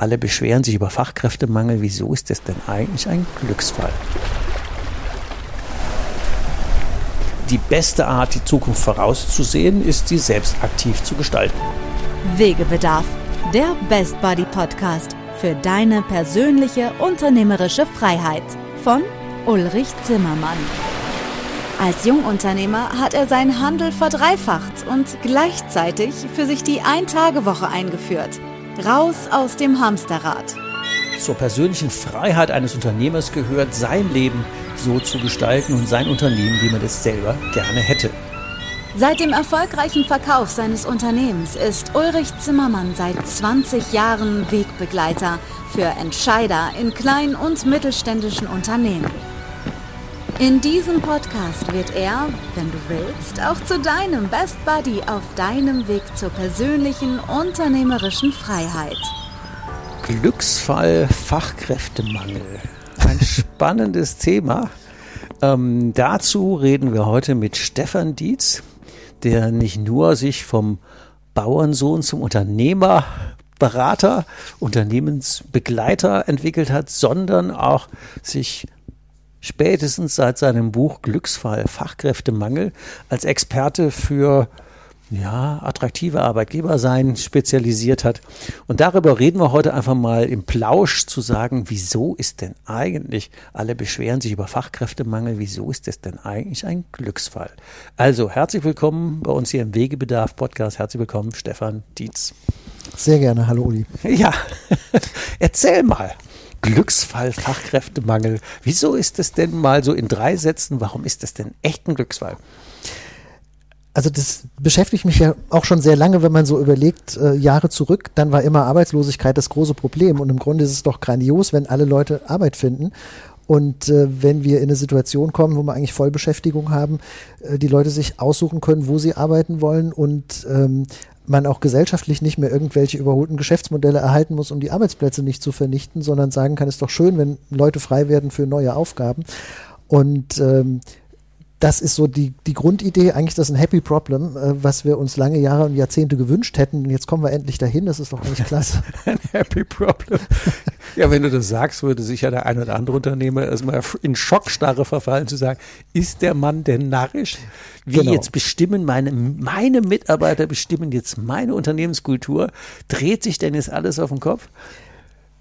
Alle beschweren sich über Fachkräftemangel. Wieso ist das denn eigentlich ein Glücksfall? Die beste Art, die Zukunft vorauszusehen, ist, sie selbst aktiv zu gestalten. Wegebedarf, der Best Buddy Podcast für deine persönliche unternehmerische Freiheit von Ulrich Zimmermann. Als Jungunternehmer hat er seinen Handel verdreifacht und gleichzeitig für sich die Ein-Tage-Woche eingeführt. Raus aus dem Hamsterrad. Zur persönlichen Freiheit eines Unternehmers gehört, sein Leben so zu gestalten und sein Unternehmen, wie man es selber gerne hätte. Seit dem erfolgreichen Verkauf seines Unternehmens ist Ulrich Zimmermann seit 20 Jahren Wegbegleiter für Entscheider in kleinen und mittelständischen Unternehmen. In diesem Podcast wird er, wenn du willst, auch zu deinem Best Buddy auf deinem Weg zur persönlichen unternehmerischen Freiheit. Glücksfall Fachkräftemangel. Ein spannendes Thema. Ähm, dazu reden wir heute mit Stefan Dietz, der nicht nur sich vom Bauernsohn zum Unternehmerberater, Unternehmensbegleiter entwickelt hat, sondern auch sich spätestens seit seinem Buch Glücksfall Fachkräftemangel als Experte für ja, attraktive Arbeitgeber sein spezialisiert hat. Und darüber reden wir heute einfach mal im Plausch zu sagen, wieso ist denn eigentlich, alle beschweren sich über Fachkräftemangel, wieso ist das denn eigentlich ein Glücksfall? Also herzlich willkommen bei uns hier im Wegebedarf Podcast. Herzlich willkommen, Stefan Dietz. Sehr gerne, hallo Uli. Ja, erzähl mal. Glücksfall, Fachkräftemangel. Wieso ist das denn mal so in drei Sätzen? Warum ist das denn echt ein Glücksfall? Also das beschäftigt mich ja auch schon sehr lange, wenn man so überlegt, äh, Jahre zurück, dann war immer Arbeitslosigkeit das große Problem. Und im Grunde ist es doch grandios, wenn alle Leute Arbeit finden. Und äh, wenn wir in eine Situation kommen, wo wir eigentlich Vollbeschäftigung haben, äh, die Leute sich aussuchen können, wo sie arbeiten wollen und ähm, man auch gesellschaftlich nicht mehr irgendwelche überholten Geschäftsmodelle erhalten muss, um die Arbeitsplätze nicht zu vernichten, sondern sagen kann, es ist doch schön, wenn Leute frei werden für neue Aufgaben. Und ähm, das ist so die, die Grundidee, eigentlich das ist ein Happy Problem, äh, was wir uns lange Jahre und Jahrzehnte gewünscht hätten. Und jetzt kommen wir endlich dahin, das ist doch eigentlich klasse. ein Happy Problem. Ja, wenn du das sagst, würde sicher der ein oder andere Unternehmer erstmal in Schockstarre verfallen, zu sagen, ist der Mann denn narrisch? Wie genau. jetzt bestimmen meine, meine Mitarbeiter bestimmen jetzt meine Unternehmenskultur? Dreht sich denn jetzt alles auf den Kopf?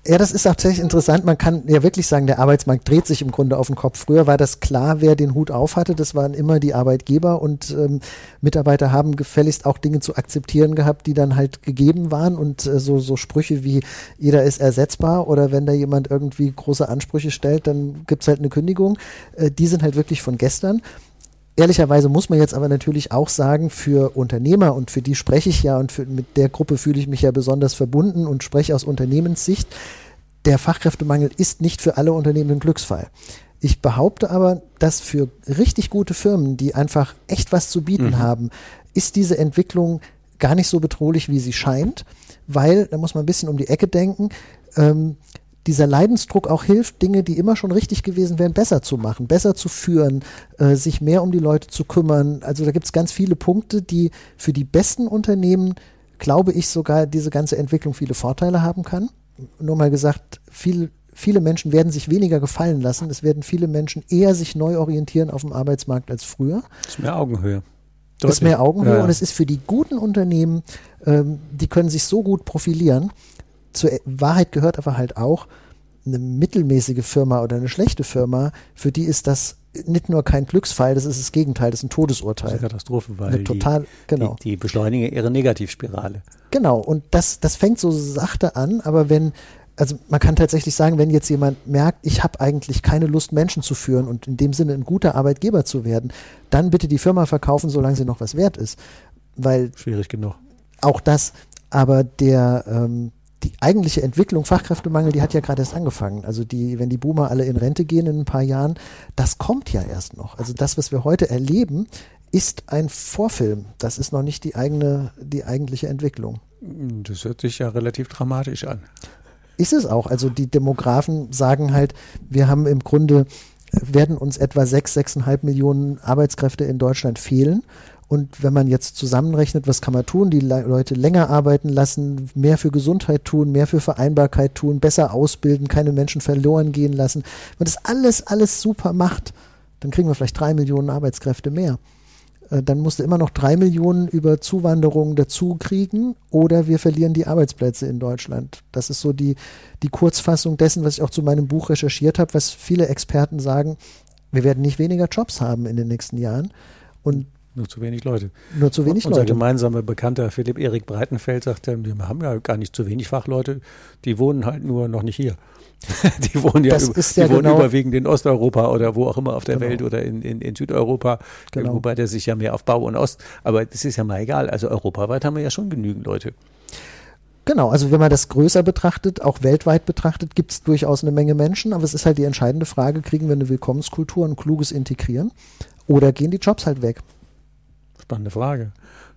Ja, das ist tatsächlich interessant. Man kann ja wirklich sagen, der Arbeitsmarkt dreht sich im Grunde auf den Kopf. Früher war das klar, wer den Hut auf hatte. Das waren immer die Arbeitgeber und ähm, Mitarbeiter haben gefälligst auch Dinge zu akzeptieren gehabt, die dann halt gegeben waren. Und äh, so, so Sprüche wie jeder ist ersetzbar oder wenn da jemand irgendwie große Ansprüche stellt, dann gibt's halt eine Kündigung. Äh, die sind halt wirklich von gestern. Ehrlicherweise muss man jetzt aber natürlich auch sagen, für Unternehmer und für die spreche ich ja und für, mit der Gruppe fühle ich mich ja besonders verbunden und spreche aus Unternehmenssicht, der Fachkräftemangel ist nicht für alle Unternehmen ein Glücksfall. Ich behaupte aber, dass für richtig gute Firmen, die einfach echt was zu bieten mhm. haben, ist diese Entwicklung gar nicht so bedrohlich, wie sie scheint, weil, da muss man ein bisschen um die Ecke denken, ähm, dieser Leidensdruck auch hilft, Dinge, die immer schon richtig gewesen wären, besser zu machen, besser zu führen, äh, sich mehr um die Leute zu kümmern. Also da gibt es ganz viele Punkte, die für die besten Unternehmen, glaube ich, sogar diese ganze Entwicklung viele Vorteile haben kann. Nur mal gesagt, viel, viele Menschen werden sich weniger gefallen lassen. Es werden viele Menschen eher sich neu orientieren auf dem Arbeitsmarkt als früher. Das ist mehr Augenhöhe. Das ist mehr Augenhöhe ja. und es ist für die guten Unternehmen, ähm, die können sich so gut profilieren zur Wahrheit gehört aber halt auch, eine mittelmäßige Firma oder eine schlechte Firma, für die ist das nicht nur kein Glücksfall, das ist das Gegenteil, das ist ein Todesurteil. Das ist eine Katastrophe, weil eine total, die, genau. die, die beschleunigen ihre Negativspirale. Genau, und das, das fängt so sachte an, aber wenn, also man kann tatsächlich sagen, wenn jetzt jemand merkt, ich habe eigentlich keine Lust, Menschen zu führen und in dem Sinne ein guter Arbeitgeber zu werden, dann bitte die Firma verkaufen, solange sie noch was wert ist. Weil schwierig genug. Auch das, aber der ähm, die eigentliche Entwicklung Fachkräftemangel, die hat ja gerade erst angefangen. Also die, wenn die Boomer alle in Rente gehen in ein paar Jahren, das kommt ja erst noch. Also das, was wir heute erleben, ist ein Vorfilm. Das ist noch nicht die eigene, die eigentliche Entwicklung. Das hört sich ja relativ dramatisch an. Ist es auch. Also die Demografen sagen halt, wir haben im Grunde, werden uns etwa sechs, sechseinhalb Millionen Arbeitskräfte in Deutschland fehlen. Und wenn man jetzt zusammenrechnet, was kann man tun? Die Leute länger arbeiten lassen, mehr für Gesundheit tun, mehr für Vereinbarkeit tun, besser ausbilden, keine Menschen verloren gehen lassen. Wenn das alles, alles super macht, dann kriegen wir vielleicht drei Millionen Arbeitskräfte mehr. Äh, dann musst du immer noch drei Millionen über Zuwanderung dazu kriegen oder wir verlieren die Arbeitsplätze in Deutschland. Das ist so die, die Kurzfassung dessen, was ich auch zu meinem Buch recherchiert habe, was viele Experten sagen, wir werden nicht weniger Jobs haben in den nächsten Jahren. Und nur zu wenig Leute. Nur zu wenig Unser Leute. Unser gemeinsamer Bekannter Philipp Erik Breitenfeld sagt, wir haben ja gar nicht zu wenig Fachleute, die wohnen halt nur noch nicht hier. die wohnen ja, über, ja die wohnen genau überwiegend in Osteuropa oder wo auch immer auf der genau. Welt oder in, in, in Südeuropa, genau. wobei der sich ja mehr auf Bau und Ost, aber das ist ja mal egal. Also europaweit haben wir ja schon genügend Leute. Genau, also wenn man das größer betrachtet, auch weltweit betrachtet, gibt es durchaus eine Menge Menschen, aber es ist halt die entscheidende Frage, kriegen wir eine Willkommenskultur, ein kluges Integrieren oder gehen die Jobs halt weg? Spannende Frage.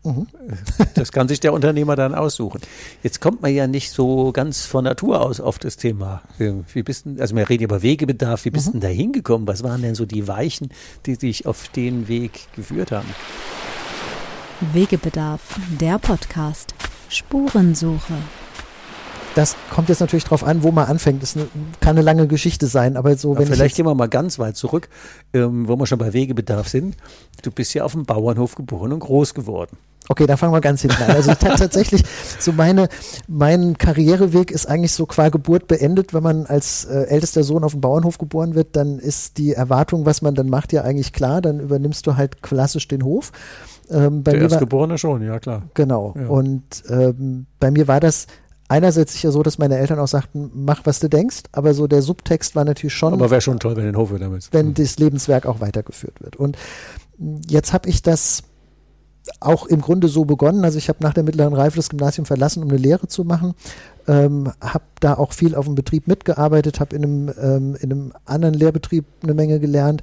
Mhm. Das kann sich der Unternehmer dann aussuchen. Jetzt kommt man ja nicht so ganz von Natur aus auf das Thema. Wie bist denn, also wir reden über Wegebedarf, wie bist mhm. denn da hingekommen? Was waren denn so die Weichen, die dich auf den Weg geführt haben? Wegebedarf, der Podcast. Spurensuche. Das kommt jetzt natürlich darauf an, wo man anfängt. Das kann eine lange Geschichte sein, aber so, wenn ja, Vielleicht gehen wir mal ganz weit zurück, ähm, wo wir schon bei Wegebedarf sind. Du bist ja auf dem Bauernhof geboren und groß geworden. Okay, da fangen wir ganz hinten an. Also tatsächlich, so meine, mein Karriereweg ist eigentlich so qua Geburt beendet. Wenn man als äh, ältester Sohn auf dem Bauernhof geboren wird, dann ist die Erwartung, was man dann macht, ja eigentlich klar. Dann übernimmst du halt klassisch den Hof. Ähm, bei Der Erstgeborene schon, ja klar. Genau. Ja. Und ähm, bei mir war das einerseits sicher so, dass meine Eltern auch sagten, mach, was du denkst, aber so der Subtext war natürlich schon. Aber wäre schon toll, wenn den Hof wieder mit. Wenn das Lebenswerk auch weitergeführt wird. Und jetzt habe ich das auch im Grunde so begonnen. Also ich habe nach der mittleren Reife das Gymnasium verlassen, um eine Lehre zu machen. Ähm, habe da auch viel auf dem Betrieb mitgearbeitet, habe in, einem, ähm, in einem anderen Lehrbetrieb eine Menge gelernt,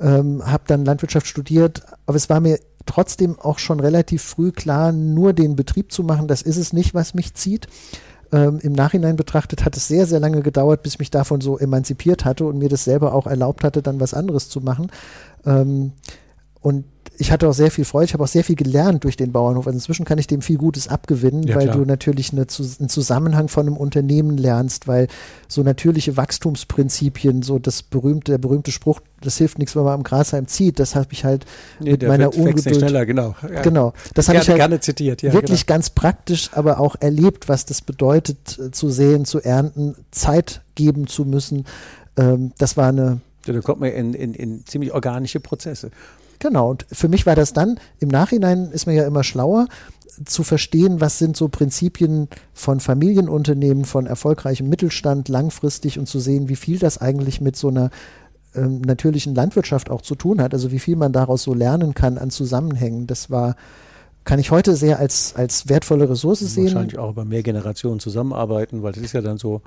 ähm, habe dann Landwirtschaft studiert. Aber es war mir trotzdem auch schon relativ früh klar, nur den Betrieb zu machen, das ist es nicht, was mich zieht. Ähm, Im Nachhinein betrachtet hat es sehr, sehr lange gedauert, bis ich mich davon so emanzipiert hatte und mir das selber auch erlaubt hatte, dann was anderes zu machen. Ähm, und ich hatte auch sehr viel Freude, ich habe auch sehr viel gelernt durch den Bauernhof. Also inzwischen kann ich dem viel Gutes abgewinnen, ja, weil klar. du natürlich eine, einen Zusammenhang von einem Unternehmen lernst, weil so natürliche Wachstumsprinzipien, so das berühmte, der berühmte Spruch, das hilft nichts, wenn man am Grashalm zieht, das habe ich halt nee, mit meiner Ungeduld. Schneller, genau. Ja. Genau. Das habe ich halt gerne zitiert, ja, wirklich genau. ganz praktisch, aber auch erlebt, was das bedeutet, äh, zu sehen, zu ernten, Zeit geben zu müssen. Ähm, das war eine da kommt man in, in, in ziemlich organische Prozesse. Genau, und für mich war das dann, im Nachhinein ist man ja immer schlauer, zu verstehen, was sind so Prinzipien von Familienunternehmen, von erfolgreichem Mittelstand langfristig und zu sehen, wie viel das eigentlich mit so einer ähm, natürlichen Landwirtschaft auch zu tun hat, also wie viel man daraus so lernen kann an Zusammenhängen. Das war, kann ich heute sehr als, als wertvolle Ressource sehen. Wahrscheinlich auch über mehr Generationen zusammenarbeiten, weil das ist ja dann so.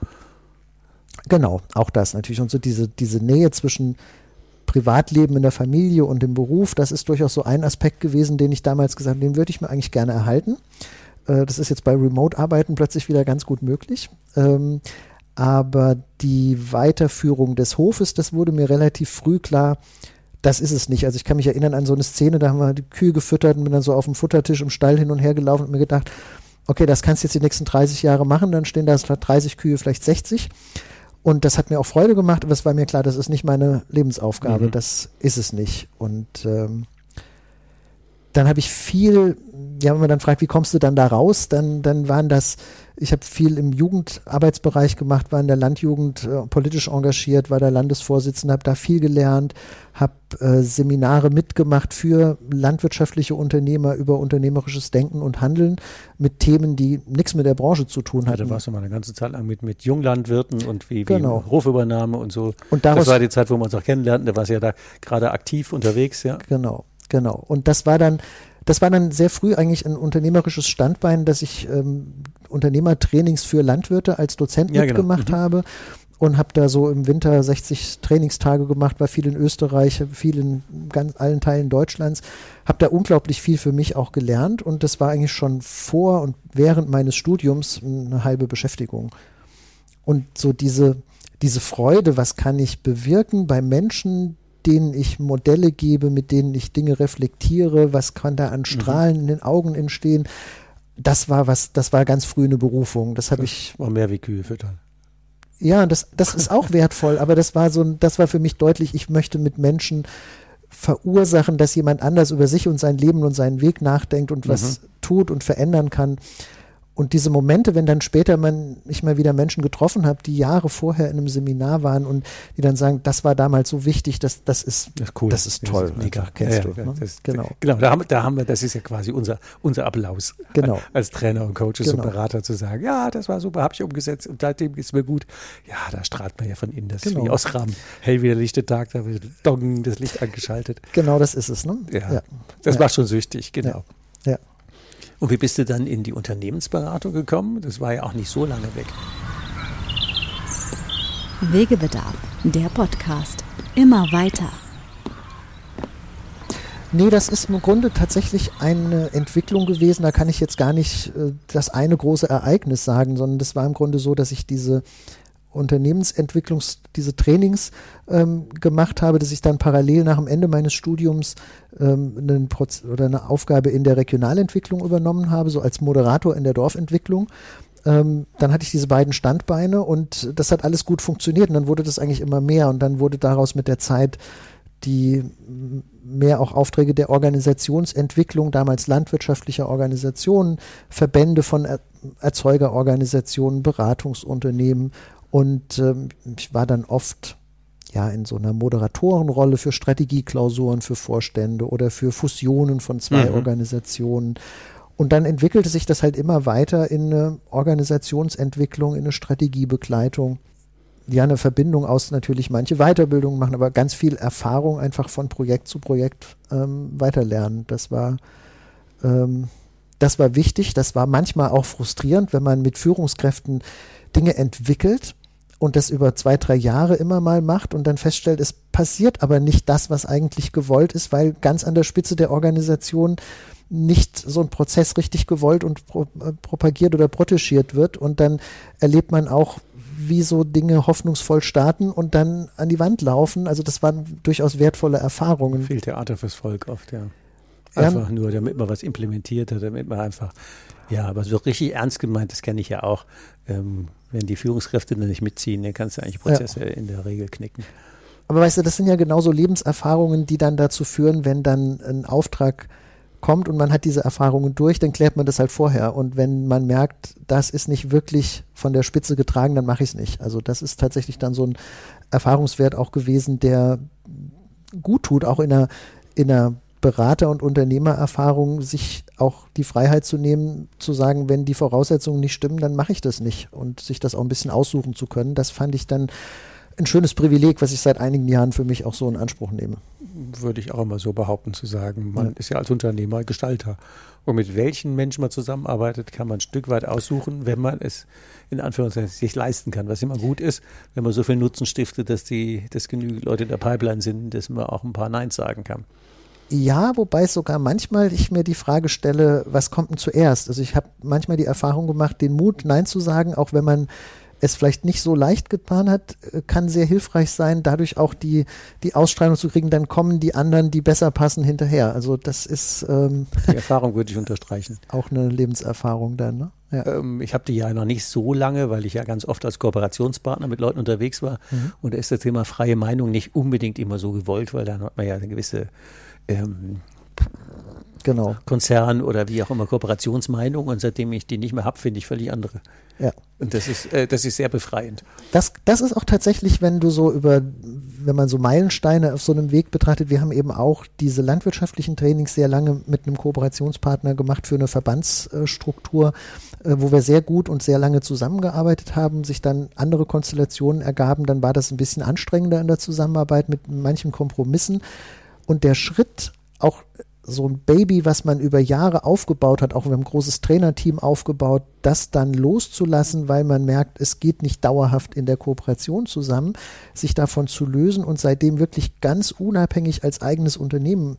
Genau, auch das natürlich. Und so diese, diese Nähe zwischen Privatleben in der Familie und im Beruf, das ist durchaus so ein Aspekt gewesen, den ich damals gesagt habe, den würde ich mir eigentlich gerne erhalten. Äh, das ist jetzt bei Remote-Arbeiten plötzlich wieder ganz gut möglich. Ähm, aber die Weiterführung des Hofes, das wurde mir relativ früh klar, das ist es nicht. Also ich kann mich erinnern an so eine Szene, da haben wir die Kühe gefüttert und bin dann so auf dem Futtertisch im Stall hin und her gelaufen und mir gedacht, okay, das kannst du jetzt die nächsten 30 Jahre machen, dann stehen da statt 30 Kühe vielleicht 60. Und das hat mir auch Freude gemacht, aber es war mir klar, das ist nicht meine Lebensaufgabe, mhm. das ist es nicht. Und ähm, dann habe ich viel, ja, wenn man dann fragt, wie kommst du dann da raus, dann, dann waren das ich habe viel im Jugendarbeitsbereich gemacht, war in der Landjugend äh, politisch engagiert, war der Landesvorsitzende, habe da viel gelernt, habe äh, Seminare mitgemacht für landwirtschaftliche Unternehmer über unternehmerisches Denken und Handeln mit Themen, die nichts mit der Branche zu tun hatten. Ja, da warst du mal eine ganze Zeit lang mit, mit Junglandwirten und wie, wie genau. Hofübernahme und so. Und daraus, das war die Zeit, wo wir uns auch kennenlernten, da warst du ja da gerade aktiv unterwegs, ja. Genau, genau. Und das war dann das war dann sehr früh eigentlich ein unternehmerisches Standbein, dass ich ähm, Unternehmertrainings für Landwirte als Dozent ja, genau. mitgemacht genau. mhm. habe und habe da so im Winter 60 Trainingstage gemacht, war viel in Österreich, viel in ganz allen Teilen Deutschlands, habe da unglaublich viel für mich auch gelernt und das war eigentlich schon vor und während meines Studiums eine halbe Beschäftigung. Und so diese, diese Freude, was kann ich bewirken bei Menschen, denen ich Modelle gebe, mit denen ich Dinge reflektiere, was kann da an Mhm. Strahlen in den Augen entstehen. Das war was, das war ganz früh eine Berufung. Das habe ich war mehr wie Kühe füttern. ja, das, das ist auch wertvoll, aber das war so ein, das war für mich deutlich, ich möchte mit Menschen verursachen, dass jemand anders über sich und sein Leben und seinen Weg nachdenkt und was tut und verändern kann. Und diese Momente, wenn dann später man ich mal wieder Menschen getroffen habe, die Jahre vorher in einem Seminar waren und die dann sagen, das war damals so wichtig, das, das ist, Das ist cool. Das ist toll, mega. einfach, kennst du, ne? das, Genau. Genau, da haben, da haben wir, das ist ja quasi unser, unser Applaus. Genau. Als Trainer und Coaches Genau. und Berater zu sagen, ja, das war super, habe ich umgesetzt und seitdem geht's mir gut. Ja, da strahlt man ja von innen. Das ist Genau. wie aus Rahmen. Hell wie der lichte Tag, da wird Dong, das Licht angeschaltet. genau das ist es, ne? Ja, das Ja. macht schon süchtig, genau. Ja. Und wie bist du dann in die Unternehmensberatung gekommen? Das war ja auch nicht so lange weg. Wegebedarf, der Podcast. Immer weiter. Nee, das ist im Grunde tatsächlich eine Entwicklung gewesen. Da kann ich jetzt gar nicht äh, das eine große Ereignis sagen, sondern das war im Grunde so, dass ich diese Unternehmensentwicklungs-, diese Trainings ähm, gemacht habe, dass ich dann parallel nach dem Ende meines Studiums ähm, einen Proz oder eine Aufgabe in der Regionalentwicklung übernommen habe, so als Moderator in der Dorfentwicklung. Ähm, dann hatte ich diese beiden Standbeine und das hat alles gut funktioniert und dann wurde das eigentlich immer mehr und dann wurde daraus mit der Zeit die mehr auch Aufträge der Organisationsentwicklung, damals landwirtschaftlicher Organisationen, Verbände von er Erzeugerorganisationen, Beratungsunternehmen und ähm, ich war dann oft ja in so einer Moderatorenrolle für Strategieklausuren für Vorstände oder für Fusionen von zwei Mhm. Organisationen. Und dann entwickelte sich das halt immer weiter in eine Organisationsentwicklung, in eine Strategiebegleitung. Ja, eine Verbindung aus natürlich manche Weiterbildungen machen, aber ganz viel Erfahrung einfach von Projekt zu Projekt ähm, weiterlernen. Das war, ähm, das war wichtig. Das war manchmal auch frustrierend, wenn man mit Führungskräften Dinge entwickelt und das über zwei, drei Jahre immer mal macht und dann feststellt, es passiert aber nicht das, was eigentlich gewollt ist, weil ganz an der Spitze der Organisation nicht so ein Prozess richtig gewollt und pro, äh, propagiert oder protegiert wird und dann erlebt man auch, wie so Dinge hoffnungsvoll starten und dann an die Wand laufen. Also das waren durchaus wertvolle Erfahrungen. Viel Theater fürs Volk oft, ja. Ja. Einfach nur, damit man was implementiert hat, damit man einfach, ja, aber so richtig ernst gemeint, das kenne ich ja auch. Ähm, wenn die Führungskräfte dann nicht mitziehen, dann kannst du eigentlich Prozesse in der Regel knicken. Aber weißt du, das sind ja genauso Lebenserfahrungen, die dann dazu führen, wenn dann ein Auftrag kommt und man hat diese Erfahrungen durch, dann klärt man das halt vorher. Und wenn man merkt, das ist nicht wirklich von der Spitze getragen, dann mache ich es nicht. Also das ist tatsächlich dann so ein Erfahrungswert auch gewesen, der gut tut, auch in einer, in einer Berater- und Unternehmererfahrung, sich auch die Freiheit zu nehmen, zu sagen, wenn die Voraussetzungen nicht stimmen, dann mache ich das nicht. Und sich das auch ein bisschen aussuchen zu können, das fand ich dann ein schönes Privileg, was ich seit einigen Jahren für mich auch so in Anspruch nehme. Würde ich auch immer so behaupten, zu sagen, man Ja. ist ja als Unternehmer Gestalter. Und mit welchen Menschen man zusammenarbeitet, kann man ein Stück weit aussuchen, wenn man es in Anführungszeichen sich leisten kann, was immer gut ist, wenn man so viel Nutzen stiftet, dass die, dass genügend Leute in der Pipeline sind, dass man auch ein paar Neins sagen kann. Ja, wobei sogar manchmal ich mir die Frage stelle, was kommt denn zuerst? Also ich habe manchmal die Erfahrung gemacht, den Mut, Nein zu sagen, auch wenn man es vielleicht nicht so leicht getan hat, äh, kann sehr hilfreich sein, dadurch auch die, die Ausstrahlung zu kriegen, dann kommen die anderen, die besser passen, hinterher. Also das ist ähm, Die Erfahrung würde ich unterstreichen. auch eine Lebenserfahrung dann. Ne? Ja. Ähm, ich habe die ja noch nicht so lange, weil ich ja ganz oft als Kooperationspartner mit Leuten unterwegs war. Und da ist das Thema freie Meinung nicht unbedingt immer so gewollt, weil dann hat man ja eine gewisse ähm, Genau. Konzern oder wie auch immer Kooperationsmeinung. Und seitdem ich die nicht mehr habe, finde ich völlig andere. Ja. Und das ist, äh, das ist sehr befreiend. Das, das ist auch tatsächlich, wenn du so über, wenn man so Meilensteine auf so einem Weg betrachtet, wir haben eben auch diese landwirtschaftlichen Trainings sehr lange mit einem Kooperationspartner gemacht für eine Verbandsstruktur, äh, wo wir sehr gut und sehr lange zusammengearbeitet haben, sich dann andere Konstellationen ergaben, dann war das ein bisschen anstrengender in der Zusammenarbeit mit manchen Kompromissen. Und der Schritt, auch so ein Baby, was man über Jahre aufgebaut hat, auch wir haben ein großes Trainerteam aufgebaut, das dann loszulassen, weil man merkt, es geht nicht dauerhaft in der Kooperation zusammen, sich davon zu lösen und seitdem wirklich ganz unabhängig als eigenes Unternehmen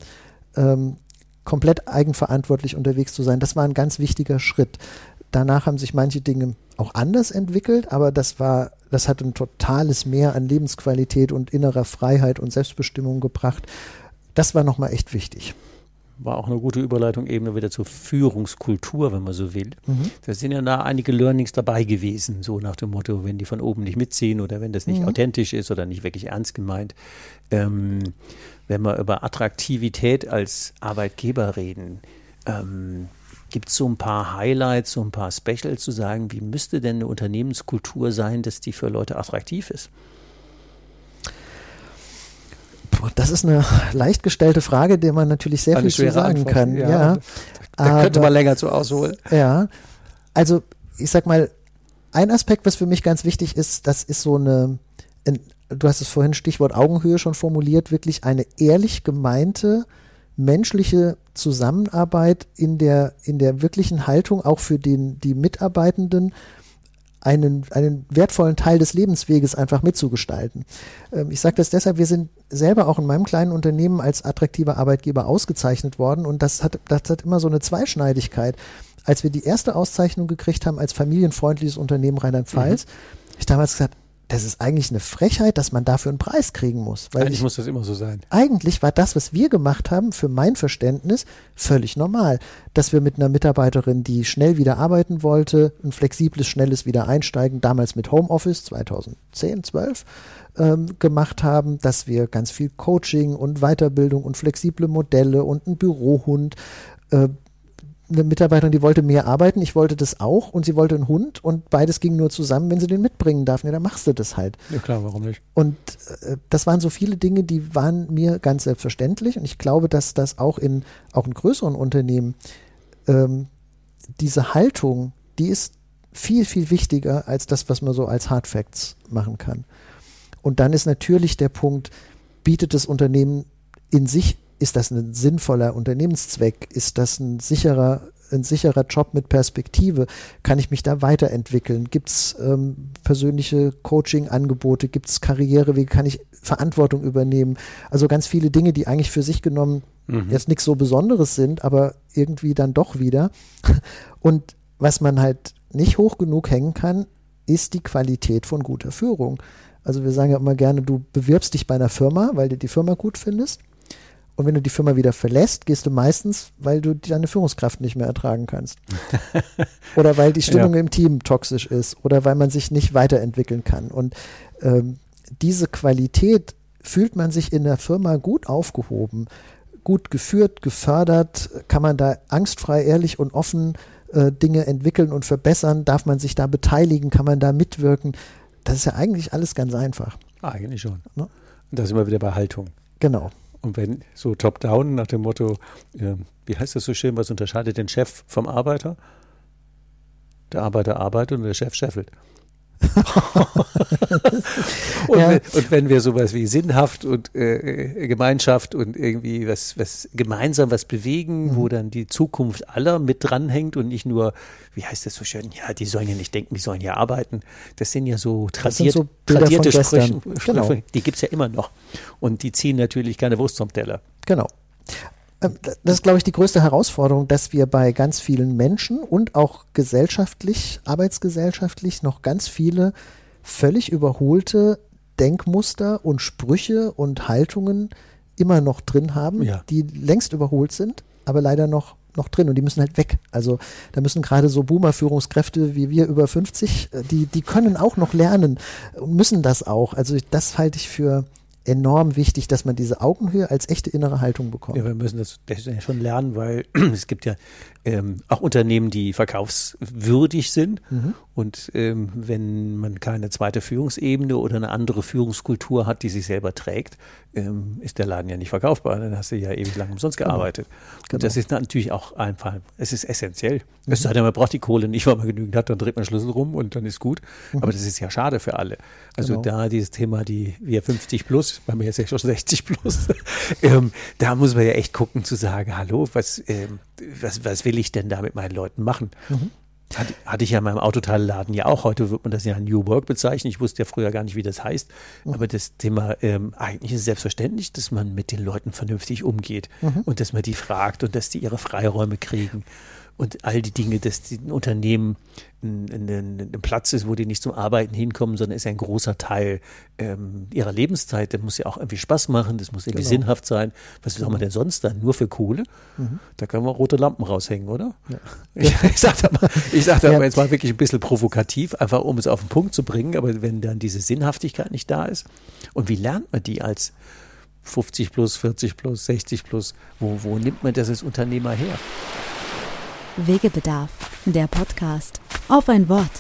ähm, komplett eigenverantwortlich unterwegs zu sein, das war ein ganz wichtiger Schritt. Danach haben sich manche Dinge auch anders entwickelt, aber das war das hat ein totales Mehr an Lebensqualität und innerer Freiheit und Selbstbestimmung gebracht. Das war nochmal echt wichtig war auch eine gute Überleitung eben wieder zur Führungskultur, wenn man so will. Mhm. Da sind ja da einige Learnings dabei gewesen, so nach dem Motto, wenn die von oben nicht mitziehen oder wenn das nicht mhm. authentisch ist oder nicht wirklich ernst gemeint. Ähm, wenn wir über Attraktivität als Arbeitgeber reden, ähm, gibt es so ein paar Highlights, so ein paar Specials zu sagen, wie müsste denn eine Unternehmenskultur sein, dass die für Leute attraktiv ist? Das ist eine leicht gestellte Frage, der man natürlich sehr Eine viel zu sagen Antwort, kann. Ja, ja. Da Aber, könnte man länger zu ausholen. Ja, also ich sag mal, ein Aspekt, was für mich ganz wichtig ist, das ist so eine, du hast es vorhin Stichwort Augenhöhe schon formuliert, wirklich eine ehrlich gemeinte menschliche Zusammenarbeit in der, in der wirklichen Haltung auch für den, die Mitarbeitenden einen, einen wertvollen Teil des Lebensweges einfach mitzugestalten. Ähm, ich sage das deshalb, wir sind selber auch in meinem kleinen Unternehmen als attraktiver Arbeitgeber ausgezeichnet worden und das hat, das hat immer so eine Zweischneidigkeit. Als wir die erste Auszeichnung gekriegt haben als familienfreundliches Unternehmen Rheinland-Pfalz, mhm. ich damals gesagt, das ist eigentlich eine Frechheit, dass man dafür einen Preis kriegen muss. eigentlich ich, muss das immer so sein. Eigentlich war das, was wir gemacht haben, für mein Verständnis völlig normal. Dass wir mit einer Mitarbeiterin, die schnell wieder arbeiten wollte, ein flexibles, schnelles Wiedereinsteigen, damals mit Homeoffice 2010, 12, ähm, gemacht haben, dass wir ganz viel Coaching und Weiterbildung und flexible Modelle und einen Bürohund äh, eine Mitarbeiterin, die wollte mehr arbeiten, ich wollte das auch und sie wollte einen Hund und beides ging nur zusammen, wenn sie den mitbringen darf. Ja, dann machst du das halt. Ja klar, warum nicht? Und äh, das waren so viele Dinge, die waren mir ganz selbstverständlich und ich glaube, dass das auch in, auch in größeren Unternehmen ähm, diese Haltung, die ist viel, viel wichtiger als das, was man so als Hard Facts machen kann. Und dann ist natürlich der Punkt, bietet das Unternehmen in sich ist das ein sinnvoller Unternehmenszweck? Ist das ein sicherer, ein sicherer Job mit Perspektive? Kann ich mich da weiterentwickeln? Gibt es ähm, persönliche Coaching-Angebote? Gibt es Karrierewege? Kann ich Verantwortung übernehmen? Also ganz viele Dinge, die eigentlich für sich genommen mhm. jetzt nichts so Besonderes sind, aber irgendwie dann doch wieder. Und was man halt nicht hoch genug hängen kann, ist die Qualität von guter Führung. Also wir sagen ja immer gerne, du bewirbst dich bei einer Firma, weil du die Firma gut findest. Und wenn du die Firma wieder verlässt, gehst du meistens, weil du deine Führungskraft nicht mehr ertragen kannst. oder weil die Stimmung ja. im Team toxisch ist oder weil man sich nicht weiterentwickeln kann. Und ähm, diese Qualität fühlt man sich in der Firma gut aufgehoben, gut geführt, gefördert, kann man da angstfrei, ehrlich und offen äh, Dinge entwickeln und verbessern, darf man sich da beteiligen, kann man da mitwirken. Das ist ja eigentlich alles ganz einfach. Eigentlich schon. Ne? Und da sind wir wieder bei Haltung. Genau. Und wenn so top-down nach dem Motto, äh, wie heißt das so schön, was unterscheidet den Chef vom Arbeiter? Der Arbeiter arbeitet und der Chef scheffelt. und, ja. wenn, und, wenn, wir sowas wie sinnhaft und äh, Gemeinschaft und irgendwie was, was gemeinsam was bewegen, mhm. wo dann die Zukunft aller mit dranhängt und nicht nur, wie heißt das so schön, ja, die sollen ja nicht denken, die sollen ja arbeiten. Das sind ja so, tradiert, so tradierte Sprüche, genau. die gibt es ja immer noch. Und die ziehen natürlich keine Wurst vom Teller. Genau. Ähm, das ist, glaube ich, die größte Herausforderung, dass wir bei ganz vielen Menschen und auch gesellschaftlich, arbeitsgesellschaftlich noch ganz viele völlig überholte Denkmuster und Sprüche und Haltungen immer noch drin haben, ja. die längst überholt sind, aber leider noch noch drin und die müssen halt weg. Also da müssen gerade so Boomer-Führungskräfte wie wir über 50, äh, die, die können auch noch lernen und müssen das auch. Also das halte ich für enorm wichtig, dass man diese Augenhöhe als echte innere Haltung bekommt. Ja, wir müssen das, das schon lernen, weil es gibt ja ähm, auch Unternehmen, die verkaufswürdig sind. Mhm. Und ähm, wenn man keine zweite Führungsebene oder eine andere Führungskultur hat, die sich selber trägt, ähm, ist der Laden ja nicht verkaufbar. Dann hast du ja ewig lang umsonst genau. gearbeitet. Genau. Und das ist natürlich auch einfach, es ist essentiell. Mhm. Es sei denn, man braucht die Kohle nicht, weil man genügend hat, dann dreht man Schlüssel rum und dann ist gut. Mhm. Aber das ist ja schade für alle. Also genau. da dieses Thema, die wir 50 plus, bei mir ist ja schon 60 plus, ähm, da muss man ja echt gucken zu sagen, hallo, was, ähm, was, was will ich denn da mit meinen Leuten machen? Mhm. Hatte, hatte ich ja in meinem Autoteilladen ja auch. Heute wird man das ja New Work bezeichnen. Ich wusste ja früher gar nicht, wie das heißt. Mhm. Aber das Thema, ähm, eigentlich ist es selbstverständlich, dass man mit den Leuten vernünftig umgeht mhm. und dass man die fragt und dass die ihre Freiräume kriegen und all die Dinge, dass die Unternehmen ein, ein, ein, Platz ist, wo die nicht zum Arbeiten hinkommen, sondern ist ein großer Teil ähm, ihrer Lebenszeit. Der muss ja auch irgendwie Spaß machen, das muss irgendwie genau. sinnhaft sein. Was soll man denn sonst dann? Nur für Kohle? Mhm. Da können wir rote Lampen raushängen, oder? Ja. Ich, ich sage da, mal, ich sag da ja. jetzt mal wirklich ein bisschen provokativ, einfach um es auf den Punkt zu bringen, aber wenn dann diese Sinnhaftigkeit nicht da ist, und wie lernt man die als 50 plus, 40 plus, 60 plus? Wo, wo nimmt man das als Unternehmer her? Wegebedarf, der Podcast. Auf ein Wort.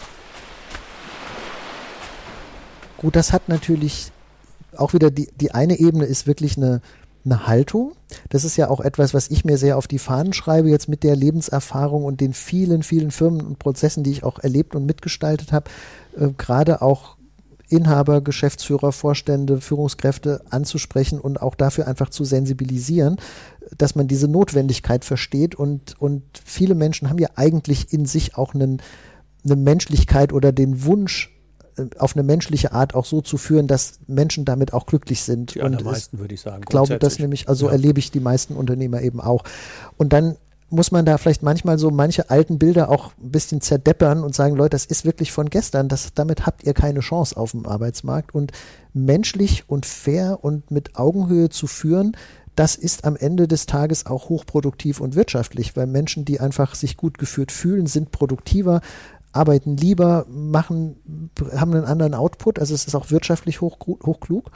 Gut, das hat natürlich auch wieder die, die eine Ebene ist wirklich eine, eine Haltung. Das ist ja auch etwas, was ich mir sehr auf die Fahnen schreibe, jetzt mit der Lebenserfahrung und den vielen, vielen Firmen und Prozessen, die ich auch erlebt und mitgestaltet habe. Äh, gerade auch Inhaber, Geschäftsführer, Vorstände, Führungskräfte anzusprechen und auch dafür einfach zu sensibilisieren, dass man diese Notwendigkeit versteht und, und viele Menschen haben ja eigentlich in sich auch einen, eine Menschlichkeit oder den Wunsch, äh, auf eine menschliche Art auch so zu führen, dass Menschen damit auch glücklich sind. Die und allermeisten würde ich sagen. Glaube das nämlich, also ja. erlebe ich die meisten Unternehmer eben auch. Und dann muss man da vielleicht manchmal so manche alten Bilder auch ein bisschen zerdeppern und sagen, Leute, das ist wirklich von gestern, das, damit habt ihr keine Chance auf dem Arbeitsmarkt. Und menschlich und fair und mit Augenhöhe zu führen, das ist am Ende des Tages auch hochproduktiv und wirtschaftlich, weil Menschen, die einfach sich gut geführt fühlen, sind produktiver, arbeiten lieber, machen, haben einen anderen Output, also es ist auch wirtschaftlich hoch, hochklug.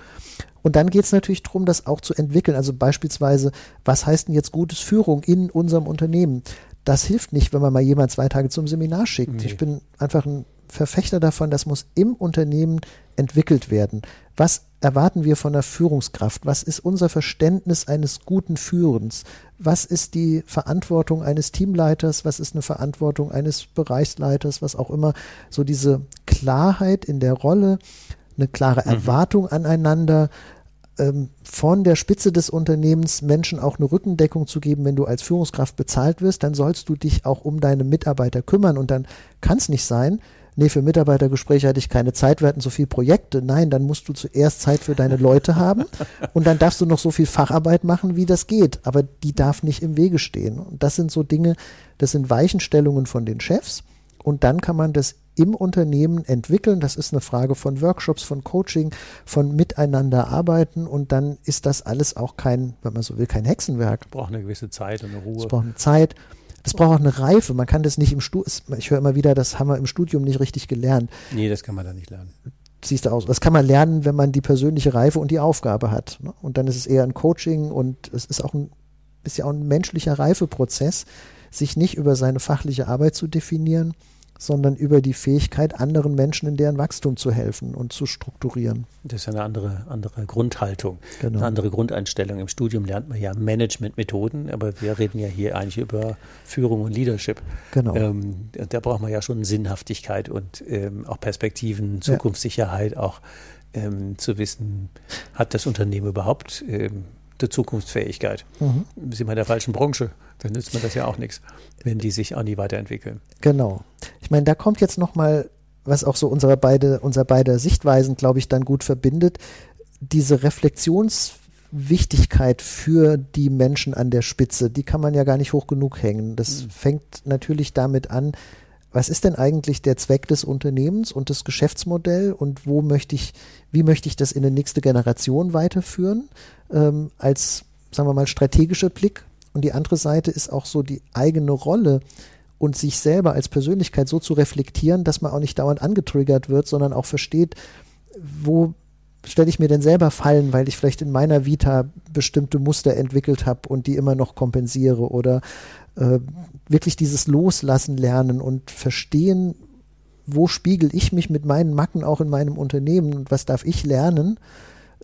Und dann geht es natürlich darum, das auch zu entwickeln. Also beispielsweise, was heißt denn jetzt gutes Führung in unserem Unternehmen? Das hilft nicht, wenn man mal jemand zwei Tage zum Seminar schickt. Nee. Ich bin einfach ein Verfechter davon, das muss im Unternehmen entwickelt werden. Was erwarten wir von der Führungskraft? Was ist unser Verständnis eines guten Führens? Was ist die Verantwortung eines Teamleiters? Was ist eine Verantwortung eines Bereichsleiters? Was auch immer. So diese Klarheit in der Rolle, eine klare mhm. Erwartung mhm. aneinander, ähm, von der Spitze des Unternehmens Menschen auch eine Rückendeckung zu geben, wenn du als Führungskraft bezahlt wirst, dann sollst du dich auch um deine Mitarbeiter kümmern und dann kann es nicht sein, nee, für Mitarbeitergespräche hatte ich keine Zeit, wir hatten so viele Projekte. Nein, dann musst du zuerst Zeit für deine Leute haben und dann darfst du noch so viel Facharbeit machen, wie das geht. Aber die darf nicht im Wege stehen. Und das sind so Dinge, das sind Weichenstellungen von den Chefs. Und dann kann man das im Unternehmen entwickeln. Das ist eine Frage von Workshops, von Coaching, von Miteinander arbeiten und dann ist das alles auch kein, wenn man so will, kein Hexenwerk. Braucht eine gewisse Zeit und eine Ruhe. Es braucht eine Zeit. Es braucht auch eine Reife. Man kann das nicht im Studium, ich höre immer wieder, das haben wir im Studium nicht richtig gelernt. Nee, das kann man da nicht lernen. Siehst du aus. Das kann man lernen, wenn man die persönliche Reife und die Aufgabe hat. Ne? Und dann ist es eher ein Coaching und es ist auch ein, ist ja auch ein menschlicher Reifeprozess, sich nicht über seine fachliche Arbeit zu definieren, sondern über die Fähigkeit, anderen Menschen in deren Wachstum zu helfen und zu strukturieren. Das ist ja eine andere, andere Grundhaltung, genau. eine andere Grundeinstellung. Im Studium lernt man ja Managementmethoden, aber wir reden ja hier eigentlich über Führung und Leadership. Genau. Ähm, da braucht man ja schon Sinnhaftigkeit und ähm, auch Perspektiven, Zukunftssicherheit, ja. auch ähm, zu wissen, hat das Unternehmen überhaupt ähm, der Zukunftsfähigkeit. Mhm. Sind wir in der falschen Branche, dann nützt man das ja auch nichts, wenn die sich auch nie weiterentwickeln. Genau. Ich meine, da kommt jetzt nochmal, was auch so unsere beide, unser beide Sichtweisen, glaube ich, dann gut verbindet, diese Reflexionswichtigkeit für die Menschen an der Spitze, die kann man ja gar nicht hoch genug hängen. Das mhm. fängt natürlich damit an, was ist denn eigentlich der Zweck des Unternehmens und das Geschäftsmodell und wo möchte ich, wie möchte ich das in die nächste Generation weiterführen, ähm, als, sagen wir mal, strategischer Blick. Und die andere Seite ist auch so die eigene Rolle und sich selber als Persönlichkeit so zu reflektieren, dass man auch nicht dauernd angetriggert wird, sondern auch versteht, wo stelle ich mir denn selber Fallen, weil ich vielleicht in meiner Vita bestimmte Muster entwickelt habe und die immer noch kompensiere oder äh, wirklich dieses Loslassen lernen und verstehen, wo spiegel ich mich mit meinen Macken auch in meinem Unternehmen und was darf ich lernen,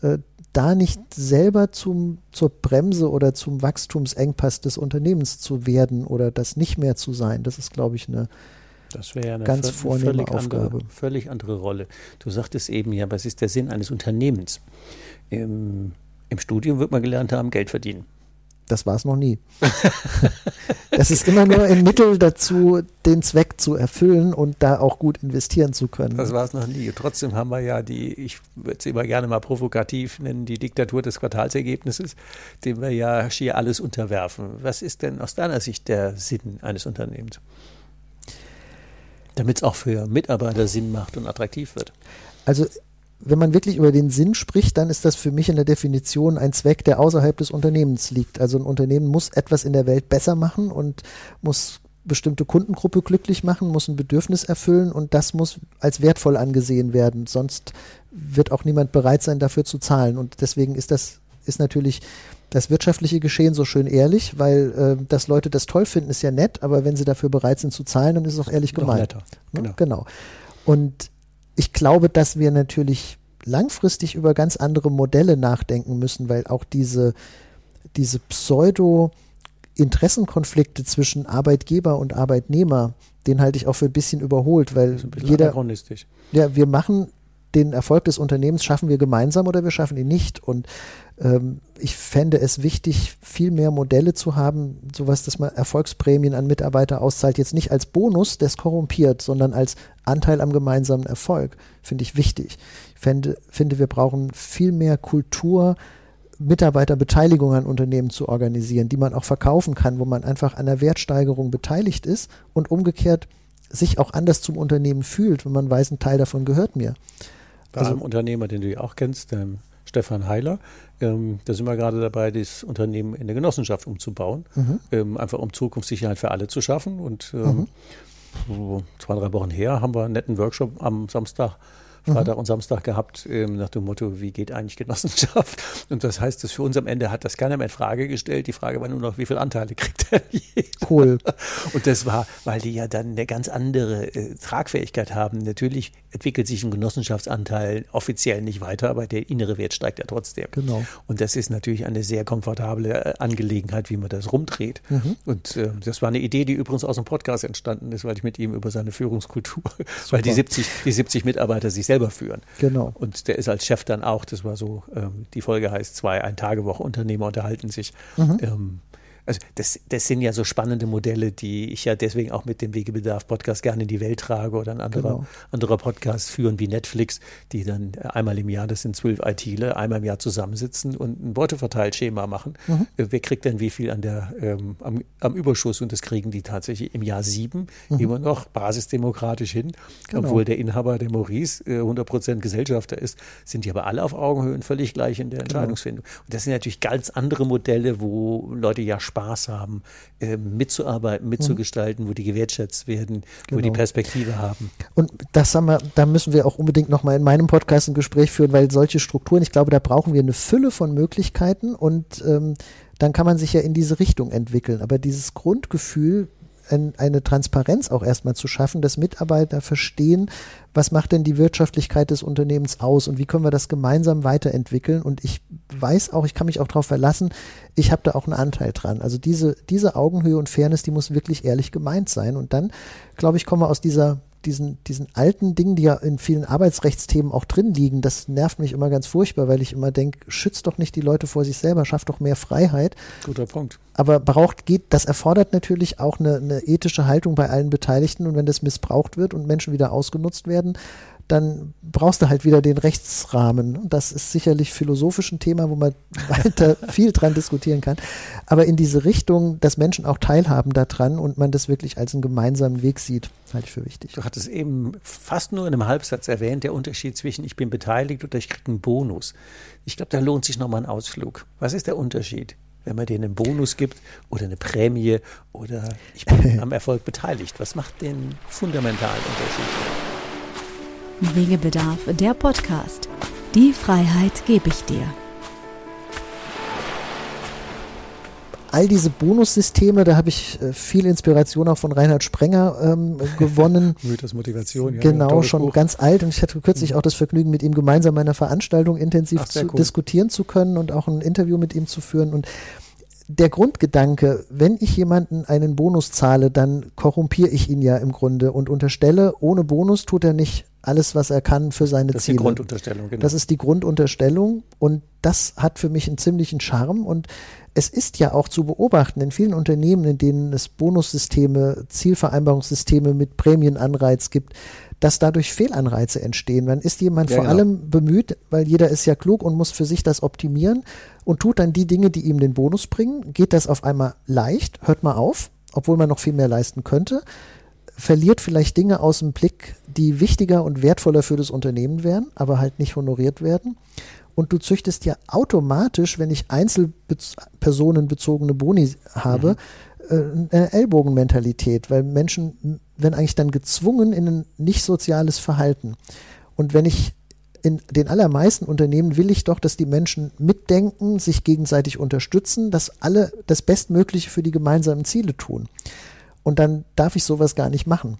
äh, da nicht selber zum, zur Bremse oder zum Wachstumsengpass des Unternehmens zu werden oder das nicht mehr zu sein. Das ist, glaube ich, eine, das wäre eine ganz vornehme völlig Aufgabe. Andere, völlig andere Rolle. Du sagtest eben ja, was ist der Sinn eines Unternehmens? Im, Im Studium wird man gelernt haben, Geld verdienen. Das war es noch nie. das ist immer nur ein Mittel dazu, den Zweck zu erfüllen und da auch gut investieren zu können. Das war es noch nie. Trotzdem haben wir ja die, ich würde sie immer gerne mal provokativ nennen, die Diktatur des Quartalsergebnisses, dem wir ja schier alles unterwerfen. Was ist denn aus deiner Sicht der Sinn eines Unternehmens? Damit es auch für Mitarbeiter Sinn macht und attraktiv wird. Also wenn man wirklich über den Sinn spricht, dann ist das für mich in der Definition ein Zweck, der außerhalb des Unternehmens liegt. Also ein Unternehmen muss etwas in der Welt besser machen und muss bestimmte Kundengruppe glücklich machen, muss ein Bedürfnis erfüllen und das muss als wertvoll angesehen werden. Sonst wird auch niemand bereit sein, dafür zu zahlen. Und deswegen ist das, ist natürlich das wirtschaftliche Geschehen so schön ehrlich, weil äh, dass Leute das toll finden, ist ja nett, aber wenn sie dafür bereit sind zu zahlen, dann ist es auch ehrlich gemeint. Ne? Genau. genau. Und ich glaube, dass wir natürlich langfristig über ganz andere Modelle nachdenken müssen, weil auch diese, diese Pseudo- Interessenkonflikte zwischen Arbeitgeber und Arbeitnehmer, den halte ich auch für ein bisschen überholt, weil jeder, ja, wir machen den Erfolg des Unternehmens schaffen wir gemeinsam oder wir schaffen ihn nicht. Und ähm, ich fände es wichtig, viel mehr Modelle zu haben, sowas, dass man Erfolgsprämien an Mitarbeiter auszahlt, jetzt nicht als Bonus, der es korrumpiert, sondern als Anteil am gemeinsamen Erfolg, finde ich wichtig. Ich fände, finde, wir brauchen viel mehr Kultur, Mitarbeiterbeteiligung an Unternehmen zu organisieren, die man auch verkaufen kann, wo man einfach an der Wertsteigerung beteiligt ist und umgekehrt sich auch anders zum Unternehmen fühlt, wenn man weiß, ein Teil davon gehört mir. Bei also, einem Unternehmer, den du ja auch kennst, dem Stefan Heiler, ähm, da sind wir gerade dabei, das Unternehmen in eine Genossenschaft umzubauen, mhm. ähm, einfach um Zukunftssicherheit für alle zu schaffen. Und ähm, mhm. zwei, drei Wochen her haben wir einen netten Workshop am Samstag Freitag mhm. und Samstag gehabt, ähm, nach dem Motto, wie geht eigentlich Genossenschaft? Und das heißt, dass für uns am Ende hat das keiner mehr in Frage gestellt. Die Frage war nur noch, wie viele Anteile kriegt er Cool. Und das war, weil die ja dann eine ganz andere äh, Tragfähigkeit haben. Natürlich entwickelt sich ein Genossenschaftsanteil offiziell nicht weiter, aber der innere Wert steigt ja trotzdem. Genau. Und das ist natürlich eine sehr komfortable äh, Angelegenheit, wie man das rumdreht. Mhm. Und äh, das war eine Idee, die übrigens aus dem Podcast entstanden ist, weil ich mit ihm über seine Führungskultur, Super. weil die 70, die 70 Mitarbeiter sich selbst selber führen. Genau. Und der ist als Chef dann auch, das war so, ähm, die Folge heißt zwei Ein-Tage-Woche-Unternehmer unterhalten sich. Mhm. Ähm, also das, das sind ja so spannende Modelle, die ich ja deswegen auch mit dem Wegebedarf-Podcast gerne in die Welt trage oder ein anderer, genau. anderer Podcast führen wie Netflix, die dann einmal im Jahr, das sind zwölf ITler, einmal im Jahr zusammensitzen und ein Beuteverteilschema machen. Mhm. Äh, wer kriegt denn wie viel an der, ähm, am, am, Überschuss? Und das kriegen die tatsächlich im Jahr sieben mhm. immer noch basisdemokratisch hin. Genau. Obwohl der Inhaber, der Maurice, äh, 100% Gesellschafter ist, sind die aber alle auf Augenhöhe und völlig gleich in der genau. Entscheidungsfindung. Genau. Und das sind natürlich ganz andere Modelle, wo Leute ja Spaß haben, äh, mitzuarbeiten, mitzugestalten, mhm. wo die gewertschätzt werden, genau. wo die genau. Perspektive haben. Und das haben wir, da müssen wir auch unbedingt nochmal in meinem Podcast ein Gespräch führen, weil solche Strukturen, ich glaube, da brauchen wir eine Fülle von Möglichkeiten und ähm, dann kann man sich ja in diese Richtung entwickeln. Aber dieses Grundgefühl, ein, eine Transparenz auch erstmal zu schaffen, dass Mitarbeiter verstehen, was macht denn die Wirtschaftlichkeit des Unternehmens aus und wie können wir das gemeinsam weiterentwickeln. Und ich weiß auch, ich kann mich auch darauf verlassen, ich habe da auch einen Anteil dran. Also diese, diese Augenhöhe und Fairness, die muss wirklich ehrlich gemeint sein. Und dann, glaube ich, kommen wir aus dieser diesen, diesen alten Dingen, die ja in vielen Arbeitsrechtsthemen auch drin liegen, das nervt mich immer ganz furchtbar, weil ich immer denke, schützt doch nicht die Leute vor sich selber, schafft doch mehr Freiheit. Guter Punkt. Aber braucht, geht, das erfordert natürlich auch eine, eine ethische Haltung bei allen Beteiligten und wenn das missbraucht wird und Menschen wieder ausgenutzt werden, dann brauchst du halt wieder den Rechtsrahmen. Und das ist sicherlich philosophisch ein Thema, wo man weiter viel dran diskutieren kann. Aber in diese Richtung, dass Menschen auch teilhaben daran und man das wirklich als einen gemeinsamen Weg sieht, halte ich für wichtig. Du hattest eben fast nur in einem Halbsatz erwähnt, der Unterschied zwischen ich bin beteiligt oder ich kriege einen Bonus. Ich glaube, da lohnt sich nochmal ein Ausflug. Was ist der Unterschied? wenn man denen einen Bonus gibt oder eine Prämie oder ich bin am Erfolg beteiligt. Was macht den fundamentalen Unterschied? Wegebedarf, der Podcast. Die Freiheit gebe ich dir. all diese Bonussysteme, da habe ich äh, viel Inspiration auch von Reinhard Sprenger ähm, gewonnen. Mythos Motivation, ja. Genau, schon Buch. ganz alt. Und ich hatte kürzlich mhm. auch das Vergnügen, mit ihm gemeinsam eine Veranstaltung intensiv Ach, zu cool. diskutieren zu können und auch ein Interview mit ihm zu führen. Und der Grundgedanke, wenn ich jemanden einen Bonus zahle, dann korrumpiere ich ihn ja im Grunde und unterstelle, ohne Bonus tut er nicht alles, was er kann für seine das Ziele. Das ist die Grundunterstellung, genau. Das ist die Grundunterstellung und das hat für mich einen ziemlichen Charme und es ist ja auch zu beobachten in vielen Unternehmen, in denen es Bonussysteme, Zielvereinbarungssysteme mit Prämienanreiz gibt, dass dadurch Fehlanreize entstehen. Dann ist jemand ja, vor genau. allem bemüht, weil jeder ist ja klug und muss für sich das optimieren und tut dann die Dinge, die ihm den Bonus bringen. Geht das auf einmal leicht, hört mal auf, obwohl man noch viel mehr leisten könnte, verliert vielleicht Dinge aus dem Blick, die wichtiger und wertvoller für das Unternehmen wären, aber halt nicht honoriert werden. Und du züchtest ja automatisch, wenn ich einzelpersonenbezogene Boni habe, mhm eine Ellbogenmentalität, weil Menschen werden eigentlich dann gezwungen in ein nicht soziales Verhalten. Und wenn ich in den allermeisten Unternehmen will ich doch, dass die Menschen mitdenken, sich gegenseitig unterstützen, dass alle das Bestmögliche für die gemeinsamen Ziele tun. Und dann darf ich sowas gar nicht machen.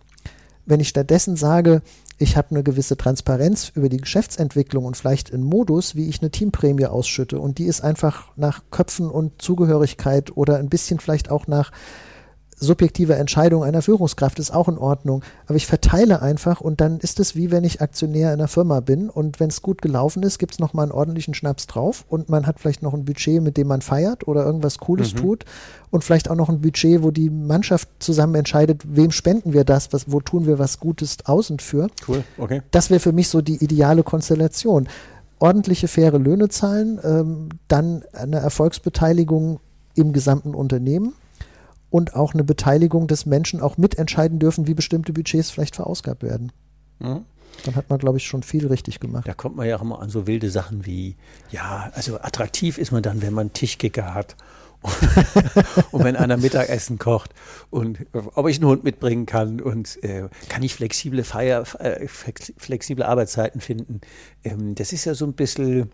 Wenn ich stattdessen sage, ich habe eine gewisse Transparenz über die Geschäftsentwicklung und vielleicht einen Modus, wie ich eine Teamprämie ausschütte. Und die ist einfach nach Köpfen und Zugehörigkeit oder ein bisschen vielleicht auch nach subjektive Entscheidung einer Führungskraft ist auch in Ordnung. Aber ich verteile einfach und dann ist es wie wenn ich Aktionär in einer Firma bin und wenn es gut gelaufen ist, gibt es nochmal einen ordentlichen Schnaps drauf und man hat vielleicht noch ein Budget, mit dem man feiert oder irgendwas Cooles mhm. tut und vielleicht auch noch ein Budget, wo die Mannschaft zusammen entscheidet, wem spenden wir das, was, wo tun wir was Gutes aus und für. Cool, okay. Das wäre für mich so die ideale Konstellation. Ordentliche, faire Löhne zahlen, ähm, dann eine Erfolgsbeteiligung im gesamten Unternehmen und auch eine Beteiligung des Menschen auch mitentscheiden dürfen, wie bestimmte Budgets vielleicht verausgabt werden. Mhm. Dann hat man, glaube ich, schon viel richtig gemacht. Da kommt man ja auch immer an so wilde Sachen wie, ja, also attraktiv ist man dann, wenn man Tischkicker hat. und wenn einer Mittagessen kocht und ob ich einen Hund mitbringen kann und äh, kann ich flexible Feier, äh, flexible Arbeitszeiten finden. Ähm, das ist ja so ein bisschen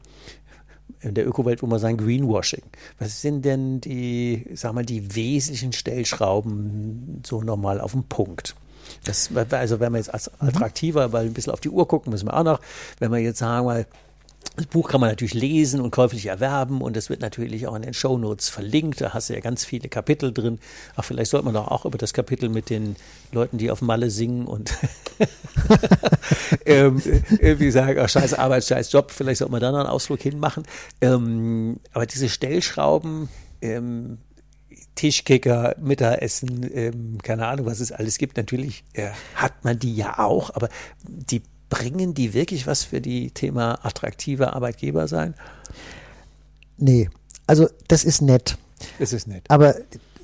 in der Ökowelt, wo man sagen Greenwashing. Was sind denn die, sag mal, die wesentlichen Stellschrauben so nochmal auf den Punkt? Das, also wenn wir jetzt als mhm. attraktiver, weil ein bisschen auf die Uhr gucken müssen wir auch noch, wenn wir jetzt sagen mal, das Buch kann man natürlich lesen und käuflich erwerben und es wird natürlich auch in den Show Notes verlinkt. Da hast du ja ganz viele Kapitel drin. Ach, vielleicht sollte man doch auch über das Kapitel mit den Leuten, die auf Malle singen und ähm, irgendwie sagen, ach, scheiß Arbeit, scheiß Job, vielleicht sollte man da noch einen Ausflug hinmachen. Ähm, aber diese Stellschrauben, ähm, Tischkicker, Mittagessen, ähm, keine Ahnung, was es alles gibt. Natürlich äh, hat man die ja auch, aber die bringen die wirklich was für die Thema attraktive Arbeitgeber sein? Nee, also das ist nett. Es ist nett. Aber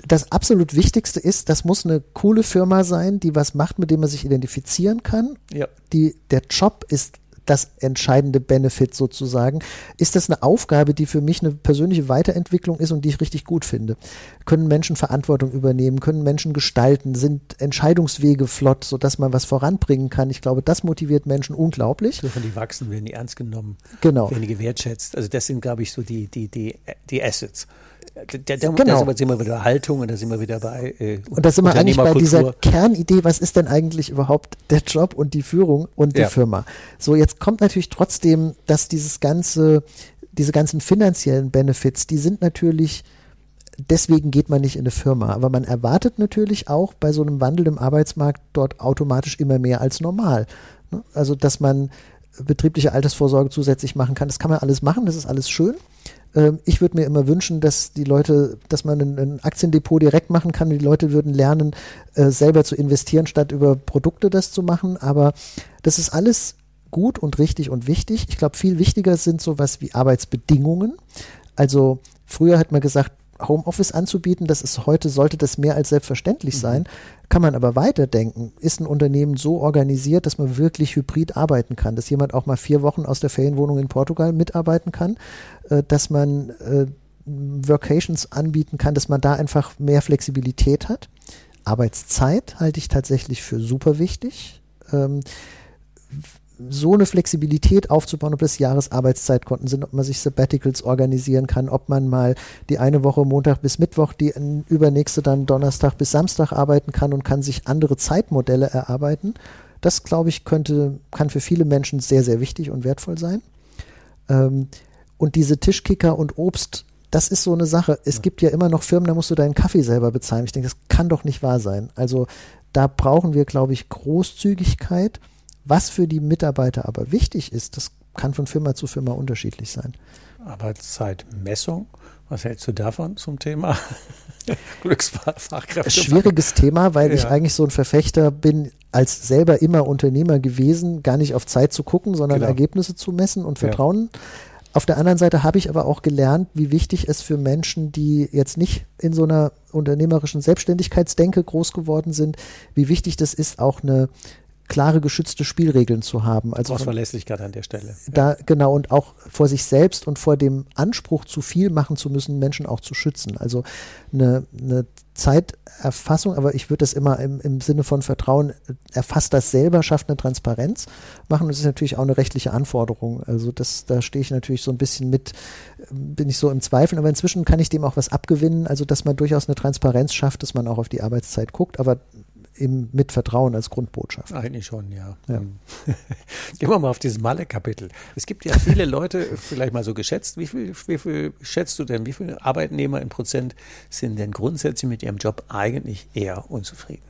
das absolut Wichtigste ist, das muss eine coole Firma sein, die was macht, mit dem man sich identifizieren kann. Ja. Die, der Job ist das entscheidende Benefit sozusagen. Ist das eine Aufgabe, die für mich eine persönliche Weiterentwicklung ist und die ich richtig gut finde? Können Menschen Verantwortung übernehmen? Können Menschen gestalten? Sind Entscheidungswege flott, sodass man was voranbringen kann? Ich glaube, das motiviert Menschen unglaublich. Dürfen die wachsen, werden die ernst genommen, genau. werden die gewertschätzt. Also das sind, glaube ich, so die, die, die, die Assets. Da, da, genau. da sind wir wieder Haltung und da sind wir wieder bei. Äh, und da sind wir eigentlich bei dieser Kernidee, was ist denn eigentlich überhaupt der Job und die Führung und die ja. Firma? So, jetzt kommt natürlich trotzdem, dass dieses ganze, diese ganzen finanziellen Benefits, die sind natürlich, deswegen geht man nicht in eine Firma. Aber man erwartet natürlich auch bei so einem Wandel im Arbeitsmarkt dort automatisch immer mehr als normal. Ne? Also, dass man betriebliche Altersvorsorge zusätzlich machen kann, das kann man alles machen, das ist alles schön. Ähm, ich würde mir immer wünschen, dass die Leute, dass man ein, Aktiendepot direkt machen kann. Die Leute würden lernen, äh, selber zu investieren, statt über Produkte das zu machen. Aber das ist alles gut und richtig und wichtig. Ich glaube, viel wichtiger sind sowas wie Arbeitsbedingungen. Also früher hat man gesagt, Homeoffice anzubieten, das ist heute, sollte das mehr als selbstverständlich mhm. sein. Kann man aber weiterdenken. Ist ein Unternehmen so organisiert, dass man wirklich hybrid arbeiten kann, dass jemand auch mal vier Wochen aus der Ferienwohnung in Portugal mitarbeiten kann, äh, dass man äh, Workations anbieten kann, dass man da einfach mehr Flexibilität hat. Arbeitszeit halte ich tatsächlich für super wichtig. So eine Flexibilität aufzubauen, ob das Jahresarbeitszeitkonten sind, ob man sich Sabbaticals organisieren kann, ob man mal die eine Woche Montag bis Mittwoch, die übernächste dann Donnerstag bis Samstag arbeiten kann und kann sich andere Zeitmodelle erarbeiten. Das, glaube ich, könnte, kann für viele Menschen sehr, sehr wichtig und wertvoll sein. Ähm, und diese Tischkicker und Obst, das ist so eine Sache. Es gibt ja immer noch Firmen, da musst du deinen Kaffee selber bezahlen. Ich denke, das kann doch nicht wahr sein. Also da brauchen wir, glaube ich, Großzügigkeit Was für die Mitarbeiter aber wichtig ist, das kann von Firma zu Firma unterschiedlich sein. Arbeitszeitmessung, was hältst du davon zum Thema Glücksfachkräfte? Schwieriges Thema, weil ja. ich eigentlich so ein Verfechter bin, als selber immer Unternehmer gewesen, gar nicht auf Zeit zu gucken, sondern genau. Ergebnisse zu messen und Vertrauen. Ja. Auf der anderen Seite habe ich aber auch gelernt, wie wichtig es für Menschen, die jetzt nicht in so einer unternehmerischen Selbstständigkeitsdenke groß geworden sind, wie wichtig das ist, auch eine klare geschützte Spielregeln zu haben. Also Aus Verlässlichkeit an der Stelle. Da, genau, und auch vor sich selbst und vor dem Anspruch, zu viel machen zu müssen, Menschen auch zu schützen. Also eine, eine Zeiterfassung, aber ich würde das immer im, im Sinne von Vertrauen, erfasst das selber, schafft eine Transparenz machen. Und das ist natürlich auch eine rechtliche Anforderung. Also das, da stehe ich natürlich so ein bisschen mit, bin ich so im Zweifel, aber inzwischen kann ich dem auch was abgewinnen, also dass man durchaus eine Transparenz schafft, dass man auch auf die Arbeitszeit guckt, aber eben mit Vertrauen als Grundbotschaft. Eigentlich schon, ja. ja. Hm. Gehen wir mal auf dieses Malle-Kapitel. Es gibt ja viele Leute, vielleicht mal so geschätzt, wie viel, wie viel schätzt du denn, wie viele Arbeitnehmer in Prozent sind denn grundsätzlich mit ihrem Job eigentlich eher unzufrieden?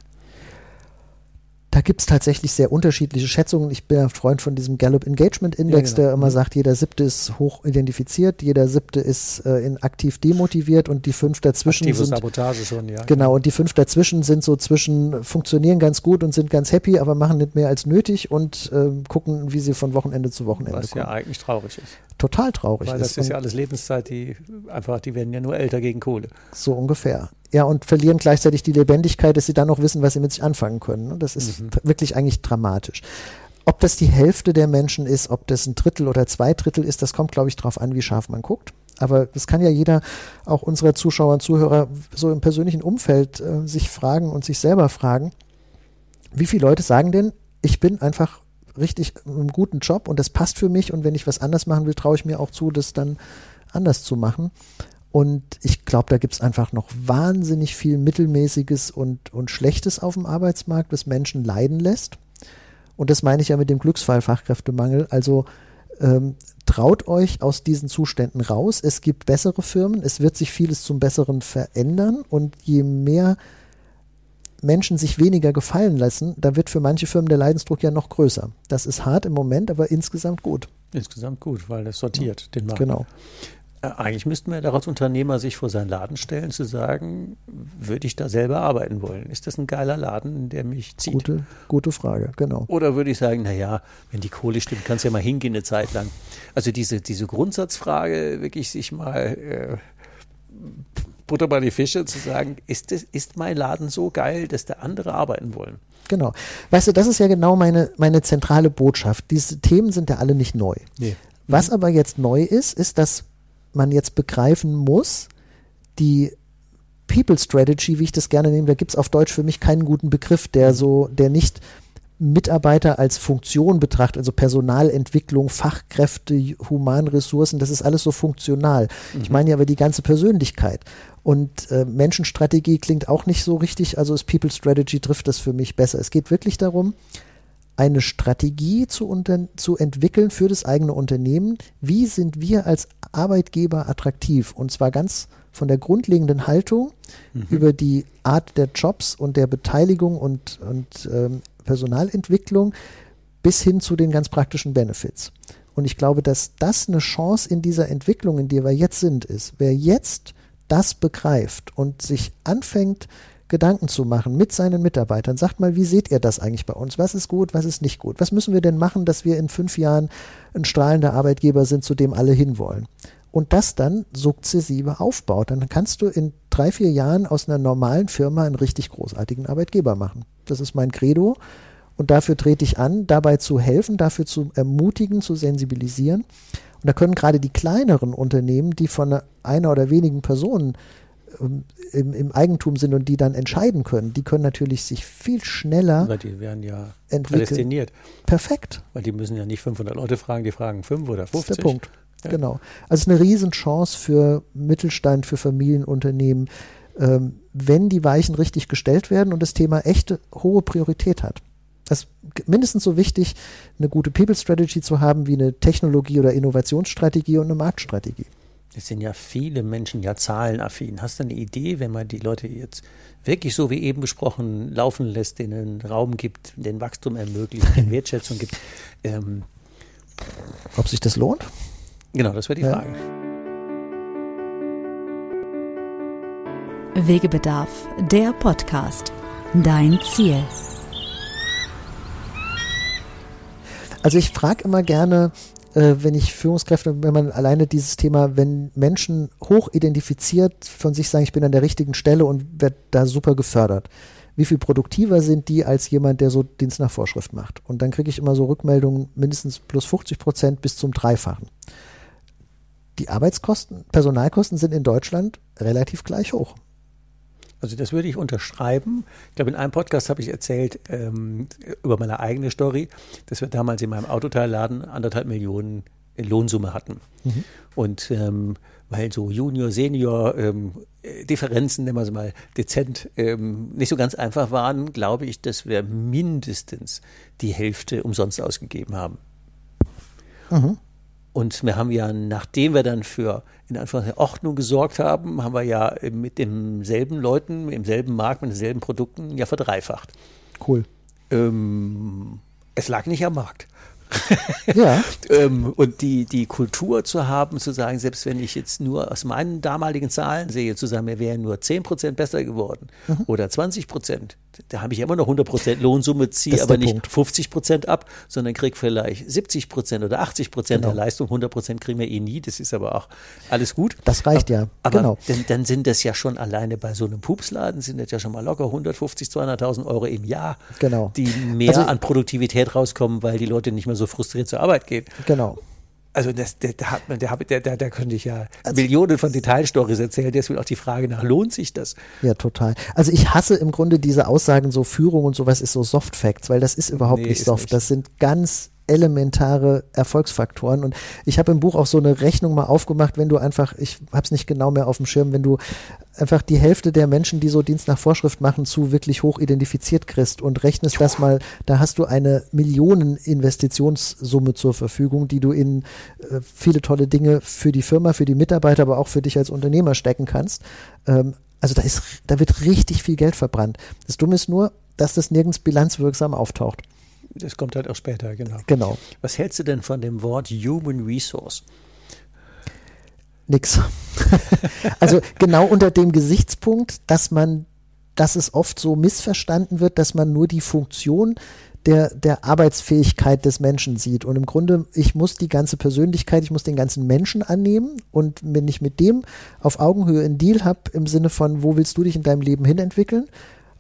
Da gibt es tatsächlich sehr unterschiedliche Schätzungen. Ich bin ein Freund von diesem Gallup Engagement Index, ja, genau. der immer mhm. sagt, jeder siebte ist hoch identifiziert, jeder siebte ist äh, in aktiv demotiviert und die fünf dazwischen Aktive sind. Sabotage schon, ja. Genau, und die fünf dazwischen sind so zwischen, funktionieren ganz gut und sind ganz happy, aber machen nicht mehr als nötig und äh, gucken, wie sie von Wochenende zu Wochenende Was kommen. ja eigentlich traurig ist. Total traurig Weil das ist. ist ja alles Lebenszeit, die einfach, die werden ja nur älter gegen Kohle. So ungefähr ja, und verlieren gleichzeitig die Lebendigkeit, dass sie dann noch wissen, was sie mit sich anfangen können. Das ist mhm. wirklich eigentlich dramatisch. Ob das die Hälfte der Menschen ist, ob das ein Drittel oder zwei Drittel ist, das kommt, glaube ich, darauf an, wie scharf man guckt. Aber das kann ja jeder, auch unserer Zuschauer und Zuhörer, so im persönlichen Umfeld äh, sich fragen und sich selber fragen, wie viele Leute sagen denn, ich bin einfach richtig in einem guten Job und das passt für mich und wenn ich was anders machen will, traue ich mir auch zu, das dann anders zu machen. Und ich glaube, da gibt es einfach noch wahnsinnig viel Mittelmäßiges und, und Schlechtes auf dem Arbeitsmarkt, das Menschen leiden lässt. Und das meine ich ja mit dem Glücksfall Fachkräftemangel. Also ähm, traut euch aus diesen Zuständen raus. Es gibt bessere Firmen. Es wird sich vieles zum Besseren verändern. Und je mehr Menschen sich weniger gefallen lassen, da wird für manche Firmen der Leidensdruck ja noch größer. Das ist hart im Moment, aber insgesamt gut. Insgesamt gut, weil das sortiert ja. den Markt. Genau. Eigentlich müssten wir daraus Unternehmer sich vor seinen Laden stellen, zu sagen, würde ich da selber arbeiten wollen? Ist das ein geiler Laden, der mich zieht? Gute, gute Frage, genau. Oder würde ich sagen, naja, wenn die Kohle stimmt, kannst du ja mal hingehen eine Zeit lang. Also diese, diese Grundsatzfrage, wirklich sich mal äh, Butter bei die Fische zu sagen, ist, das, ist mein Laden so geil, dass da andere arbeiten wollen? Genau. Weißt du, das ist ja genau meine, meine zentrale Botschaft. Diese Themen sind ja alle nicht neu. Nee. Was aber jetzt neu ist, ist, dass man jetzt begreifen muss, die People Strategy, wie ich das gerne nehme, da gibt es auf Deutsch für mich keinen guten Begriff, der so, der nicht Mitarbeiter als Funktion betrachtet, also Personalentwicklung, Fachkräfte, Humanressourcen, das ist alles so funktional. Mhm. Ich meine ja aber die ganze Persönlichkeit. Und äh, Menschenstrategie klingt auch nicht so richtig, also ist People Strategy trifft das für mich besser. Es geht wirklich darum, eine Strategie zu, unter, zu entwickeln für das eigene Unternehmen. Wie sind wir als Arbeitgeber attraktiv? Und zwar ganz von der grundlegenden Haltung mhm. über die Art der Jobs und der Beteiligung und, und ähm, Personalentwicklung bis hin zu den ganz praktischen Benefits. Und ich glaube, dass das eine Chance in dieser Entwicklung, in der wir jetzt sind, ist. Wer jetzt das begreift und sich anfängt, Gedanken zu machen mit seinen Mitarbeitern. Sagt mal, wie seht ihr das eigentlich bei uns? Was ist gut, was ist nicht gut? Was müssen wir denn machen, dass wir in fünf Jahren ein strahlender Arbeitgeber sind, zu dem alle hinwollen? Und das dann sukzessive aufbaut. Dann kannst du in drei, vier Jahren aus einer normalen Firma einen richtig großartigen Arbeitgeber machen. Das ist mein Credo. Und dafür trete ich an, dabei zu helfen, dafür zu ermutigen, zu sensibilisieren. Und da können gerade die kleineren Unternehmen, die von einer oder wenigen Personen im, im, Eigentum sind und die dann entscheiden können, die können natürlich sich viel schneller Weil die werden ja entwickeln. prädestiniert. Perfekt. Weil die müssen ja nicht 500 Leute fragen, die fragen 5 oder 50. Das ist der Punkt. Ja. Genau. Also eine Riesenchance für Mittelstand, für Familienunternehmen, ähm, wenn die Weichen richtig gestellt werden und das Thema echte hohe Priorität hat. Das ist mindestens so wichtig, eine gute People Strategy zu haben, wie eine Technologie- oder Innovationsstrategie und eine Marktstrategie. Es sind ja viele Menschen ja zahlenaffin. Hast du eine Idee, wenn man die Leute jetzt wirklich so wie eben besprochen laufen lässt, denen Raum gibt, den Wachstum ermöglicht, den Wertschätzung gibt? Ähm, Ob sich das lohnt? Genau, das wäre die Ja. Frage. Wegebedarf, der Podcast. Dein Ziel. Also ich frage immer gerne, äh, wenn ich Führungskräfte, wenn man alleine dieses Thema, wenn Menschen hoch identifiziert von sich sagen, ich bin an der richtigen Stelle und werde da super gefördert. Wie viel produktiver sind die als jemand, der so Dienst nach Vorschrift macht? Und dann kriege ich immer so Rückmeldungen mindestens plus 50 Prozent bis zum Dreifachen. Die Arbeitskosten, Personalkosten sind in Deutschland relativ gleich hoch. Also das würde ich unterschreiben. Ich glaube, in einem Podcast habe ich erzählt ähm, über meine eigene Story, dass wir damals in meinem Autoteilladen anderthalb Millionen Lohnsumme hatten. Und ähm, weil so Junior, Senior ähm, äh, Differenzen, nennen wir es mal dezent, ähm, nicht so ganz einfach waren, glaube ich, dass wir mindestens die Hälfte umsonst ausgegeben haben. Und wir haben ja, nachdem wir dann für in Anführungszeichen Ordnung gesorgt haben, haben wir ja mit demselben Leuten, im selben Markt, mit denselben Produkten ja verdreifacht. Cool. Ähm, es lag nicht am Markt. Ja, Ähm, und die, die Kultur zu haben, zu sagen, selbst wenn ich jetzt nur aus meinen damaligen Zahlen sehe, zu sagen, wir wären nur 10% besser geworden Mhm. oder 20%, da habe ich immer noch 100% Lohnsumme, ziehe aber nicht 50% ab, sondern kriege vielleicht 70% oder 80% Genau. der Leistung, 100% kriegen wir eh nie, das ist aber auch alles gut. das reicht ja. Aber genau. dann, dann sind das ja schon alleine bei so einem Pupsladen, sind das ja schon mal locker 150, 200.000 Euro im Jahr, Genau. die mehr Also- an Produktivität rauskommen, weil die Leute nicht mehr so frustriert zur Arbeit gehen. Genau. Also das, der, der hat man, der, der, der, der könnte ich ja Millionen von Detailstories erzählen. Deswegen auch die Frage nach, lohnt sich das? Ja, total. Also ich hasse im Grunde diese Aussagen, so Führung und sowas ist so Soft Facts, weil das ist überhaupt Nee, nicht soft. nicht. Das sind ganz elementare Erfolgsfaktoren. Und ich habe im Buch auch so eine Rechnung mal aufgemacht, wenn du einfach, ich habe es nicht genau mehr auf dem Schirm, wenn du einfach die Hälfte der Menschen, die so Dienst nach Vorschrift machen, zu wirklich hoch identifiziert kriegst und rechnest das mal, da hast du eine Millionen-Investitionssumme zur Verfügung, die du in äh, viele tolle Dinge für die Firma, für die Mitarbeiter, aber auch für dich als Unternehmer stecken kannst. Ähm, also da ist, da wird richtig viel Geld verbrannt. Das Dumme ist nur, dass das nirgends bilanzwirksam auftaucht. Das kommt halt auch später, genau. Genau. Was hältst du denn von dem Wort Human Resource? Nix. also genau unter dem Gesichtspunkt, dass man, dass es oft so missverstanden wird, dass man nur die Funktion der, der Arbeitsfähigkeit des Menschen sieht. Und im Grunde, ich muss die ganze Persönlichkeit, ich muss den ganzen Menschen annehmen. Und wenn ich mit dem auf Augenhöhe einen Deal habe, im Sinne von, wo willst du dich in deinem Leben hinentwickeln?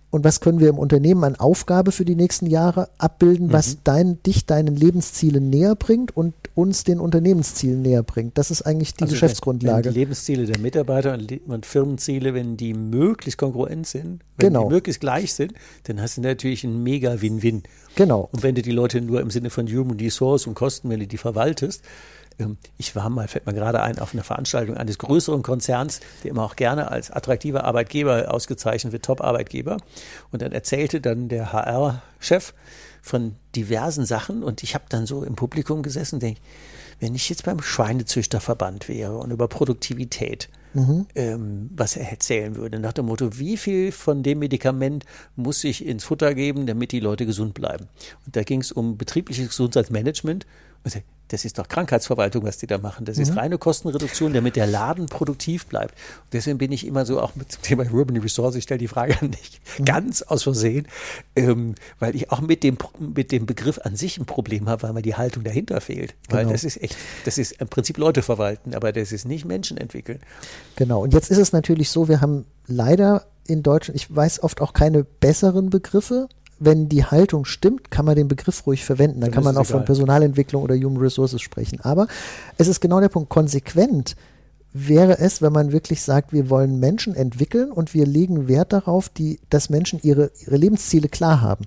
Und was können wir im Unternehmen an Aufgabe für die nächsten Jahre abbilden, was dein, dich deinen Lebenszielen näher bringt und uns den Unternehmenszielen näher bringt? Das ist eigentlich die Also Geschäftsgrundlage. Wenn die Lebensziele der Mitarbeiter und, und Firmenziele, wenn die möglichst kongruent sind, wenn Genau. die möglichst gleich sind, dann hast du natürlich einen mega Win-Win. Genau. Und wenn du die Leute nur im Sinne von Human Resource und Kosten, wenn du die verwaltest, ich war mal, fällt mir gerade ein, auf einer Veranstaltung eines größeren Konzerns, der immer auch gerne als attraktiver Arbeitgeber ausgezeichnet wird, Top-Arbeitgeber. Und dann erzählte dann der HR-Chef von diversen Sachen und ich habe dann so im Publikum gesessen und denke, wenn ich jetzt beim Schweinezüchterverband wäre und über Produktivität ähm, was er erzählen würde, nach dem Motto, wie viel von dem Medikament muss ich ins Futter geben, damit die Leute gesund bleiben. Und da ging es um betriebliches Gesundheitsmanagement. Und ich sag, das ist doch Krankheitsverwaltung, was die da machen. Das ist reine Kostenreduktion, damit der Laden produktiv bleibt. Und deswegen bin ich immer so auch mit dem Thema Urban Resource, ich stelle die Frage an dich ganz aus Versehen, ähm, weil ich auch mit dem, mit dem Begriff an sich ein Problem habe, weil mir die Haltung dahinter fehlt. Weil Genau. das ist echt, das ist im Prinzip Leute verwalten, aber das ist nicht Menschen entwickeln. Genau. Und jetzt ist es natürlich so, wir haben leider in Deutschland, ich weiß oft auch keine besseren Begriffe. Wenn die Haltung stimmt, kann man den Begriff ruhig verwenden. Dann Dann kann man auch von egal. Personalentwicklung oder Human Resources sprechen. Aber es ist genau der Punkt. Konsequent wäre es, wenn man wirklich sagt, wir wollen Menschen entwickeln und wir legen Wert darauf, die, dass Menschen ihre, ihre Lebensziele klar haben.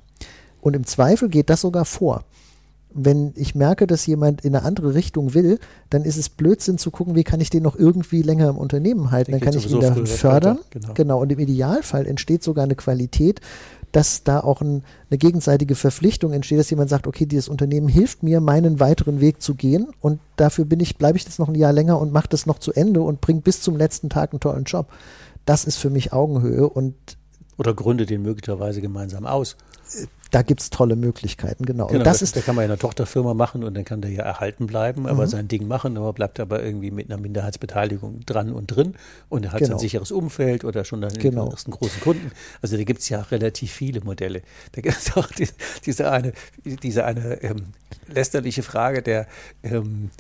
Und im Zweifel geht das sogar vor. Wenn ich merke, dass jemand in eine andere Richtung will, dann ist es Blödsinn zu gucken, wie kann ich den noch irgendwie länger im Unternehmen halten. Den Dann kann ich ihn da fördern. genau. genau. Und im Idealfall entsteht sogar eine Qualität, dass da auch ein, eine gegenseitige Verpflichtung entsteht, dass jemand sagt, okay, dieses Unternehmen hilft mir, meinen weiteren Weg zu gehen und dafür bin ich, bleibe ich jetzt noch ein Jahr länger und mache das noch zu Ende und bringe bis zum letzten Tag einen tollen Job. Das ist für mich Augenhöhe und Oder gründe den möglicherweise gemeinsam aus. Da gibt's tolle Möglichkeiten, genau. Genau, und das da, ist da kann man ja eine Tochterfirma machen und dann kann der ja erhalten bleiben, aber Mhm. sein Ding machen, aber bleibt aber irgendwie mit einer Minderheitsbeteiligung dran und drin und er hat Genau. sein sicheres Umfeld oder schon dann Genau. den ersten großen Kunden. Also da gibt es ja relativ viele Modelle. Da gibt es auch die, diese eine, diese eine ähm, lästerliche Frage der ähm,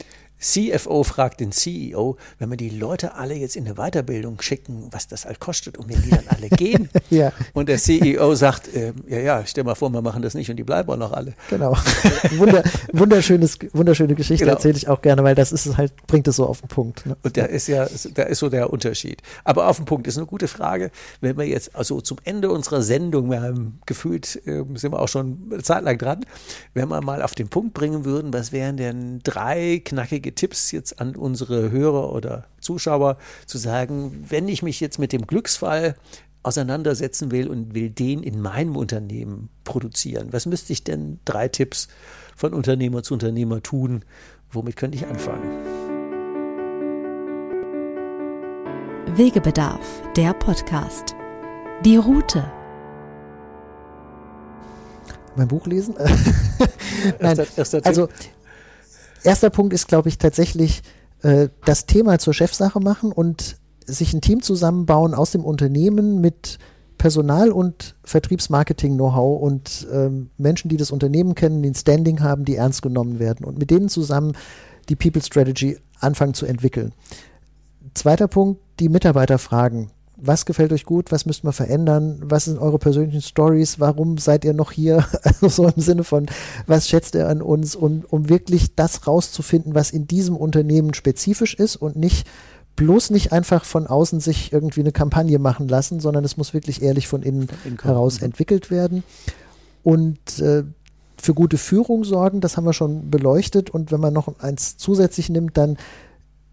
CFO fragt den CEO, wenn wir die Leute alle jetzt in eine Weiterbildung schicken, was das halt kostet und wenn die dann alle gehen. Ja. Und der CEO sagt, ähm, ja, ja, stell mal vor, wir machen das nicht und die bleiben auch noch alle. Genau. Wunder, wunderschönes, wunderschöne Geschichte Genau. erzähle ich auch gerne, weil das ist halt, bringt es so auf den Punkt. Ne? Und da ist ja, da ist so der Unterschied. Aber auf den Punkt ist eine gute Frage. Wenn wir jetzt also zum Ende unserer Sendung, wir haben gefühlt, äh, sind wir auch schon eine Zeit lang dran, wenn wir mal auf den Punkt bringen würden, was wären denn drei knackige Tipps jetzt an unsere Hörer oder Zuschauer zu sagen, wenn ich mich jetzt mit dem Glücksfall auseinandersetzen will und will den in meinem Unternehmen produzieren, was müsste ich denn drei Tipps von Unternehmer zu Unternehmer tun? Womit könnte ich anfangen? Wegebedarf, der Podcast. Die Route. Mein Buch lesen? Nein, Erster- erster also erster Punkt ist, glaube ich, tatsächlich äh, das Thema zur Chefsache machen und sich ein Team zusammenbauen aus dem Unternehmen mit Personal- und Vertriebsmarketing-Know-how und ähm, Menschen, die das Unternehmen kennen, die ein Standing haben, die ernst genommen werden und mit denen zusammen die People Strategy anfangen zu entwickeln. Zweiter Punkt, die Mitarbeiter fragen. Was gefällt euch gut? Was müsst wir verändern? Was sind eure persönlichen Stories? Warum seid ihr noch hier? Also so im Sinne von, was schätzt ihr an uns? Und um wirklich das rauszufinden, was in diesem Unternehmen spezifisch ist und nicht bloß nicht einfach von außen sich irgendwie eine Kampagne machen lassen, sondern es muss wirklich ehrlich von innen innen kommen. heraus Mhm. entwickelt werden. Und äh, für gute Führung sorgen, das haben wir schon beleuchtet. Und wenn man noch eins zusätzlich nimmt, dann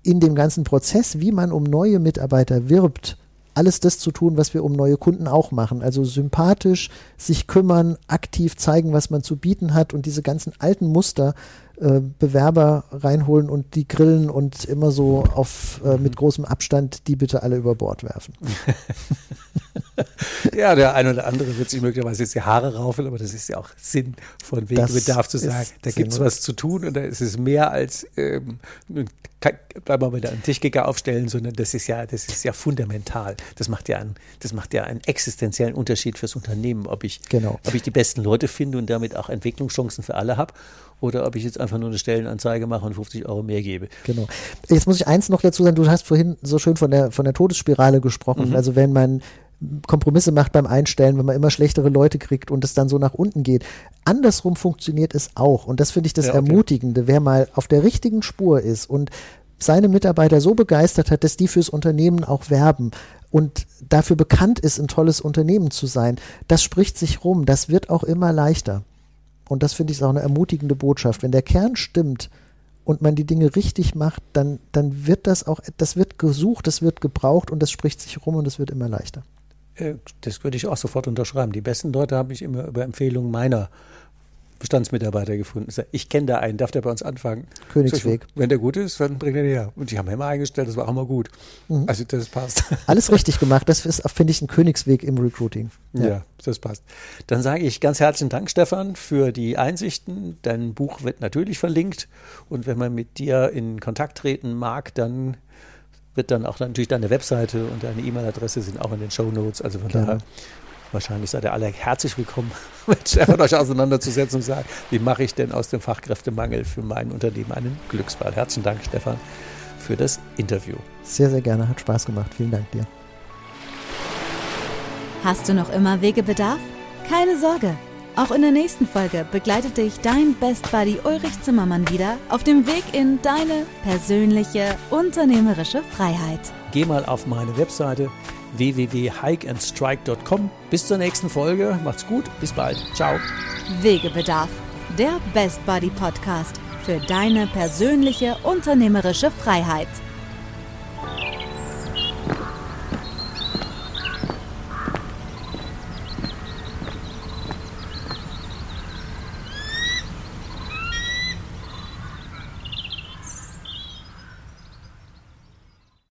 in dem ganzen Prozess, wie man um neue Mitarbeiter wirbt, alles das zu tun, was wir um neue Kunden auch machen. Also sympathisch, sich kümmern, aktiv zeigen, was man zu bieten hat und diese ganzen alten Muster äh, Bewerber reinholen und die grillen und immer so auf äh, mit großem Abstand die bitte alle über Bord werfen. Ja, der eine oder andere wird sich möglicherweise jetzt die Haare raufen, aber das ist ja auch Sinn von Wegebedarf zu sagen. Da gibt es was zu tun und da ist es mehr als ähm, kein- bleib mal wieder einen Tischkicker aufstellen, sondern das ist ja, das ist ja fundamental. Das macht ja einen, das macht ja einen existenziellen Unterschied fürs Unternehmen, ob ich, Genau. ob ich die besten Leute finde und damit auch Entwicklungschancen für alle habe oder ob ich jetzt einfach nur eine Stellenanzeige mache und 50 Euro mehr gebe. Genau. Jetzt muss ich eins noch dazu sagen, du hast vorhin so schön von der, von der Todesspirale gesprochen. Also wenn man Kompromisse macht beim Einstellen, wenn man immer schlechtere Leute kriegt und es dann so nach unten geht. Andersrum funktioniert es auch. Und das finde ich das Ja, okay. Ermutigende. Wer mal auf der richtigen Spur ist und seine Mitarbeiter so begeistert hat, dass die fürs Unternehmen auch werben und dafür bekannt ist, ein tolles Unternehmen zu sein, das spricht sich rum. Das wird auch immer leichter. Und das finde ich auch eine ermutigende Botschaft. Wenn der Kern stimmt und man die Dinge richtig macht, dann, dann wird das auch, das wird gesucht, das wird gebraucht und das spricht sich rum und es wird immer leichter. Äh, Das würde ich auch sofort unterschreiben. Die besten Leute habe ich immer über Empfehlungen meiner Bestandsmitarbeiter gefunden. Ich kenne da einen, darf der bei uns anfangen? Königsweg. Ich, Wenn der gut ist, dann bringt er den her. Und die haben wir immer eingestellt, das war auch immer gut. Also das passt. Alles richtig gemacht. Das ist, finde ich, ein Königsweg im Recruiting. Ja. das passt. Dann sage ich ganz herzlichen Dank, Stefan, für die Einsichten. Dein Buch wird natürlich verlinkt. Und wenn man mit dir in Kontakt treten mag, dann wird dann auch natürlich deine Webseite und deine E-Mail-Adresse sind auch in den Show Notes. Also von daher, wahrscheinlich seid ihr alle herzlich willkommen, mit Stefan euch auseinanderzusetzen und sagen, wie mache ich denn aus dem Fachkräftemangel für mein Unternehmen einen Glücksfall. Herzlichen Dank, Stefan, für das Interview. Sehr, sehr gerne. Hat Spaß gemacht. Vielen Dank dir. Hast du noch immer Wegebedarf? Keine Sorge. Auch in der nächsten Folge begleitet dich dein Best Buddy Ulrich Zimmermann wieder auf dem Weg in deine persönliche unternehmerische Freiheit. Geh mal auf meine Webseite www.hikeandstrike.com. Bis zur nächsten Folge. Macht's gut. Bis bald. Ciao. Wegebedarf, der Best Buddy Podcast für deine persönliche unternehmerische Freiheit.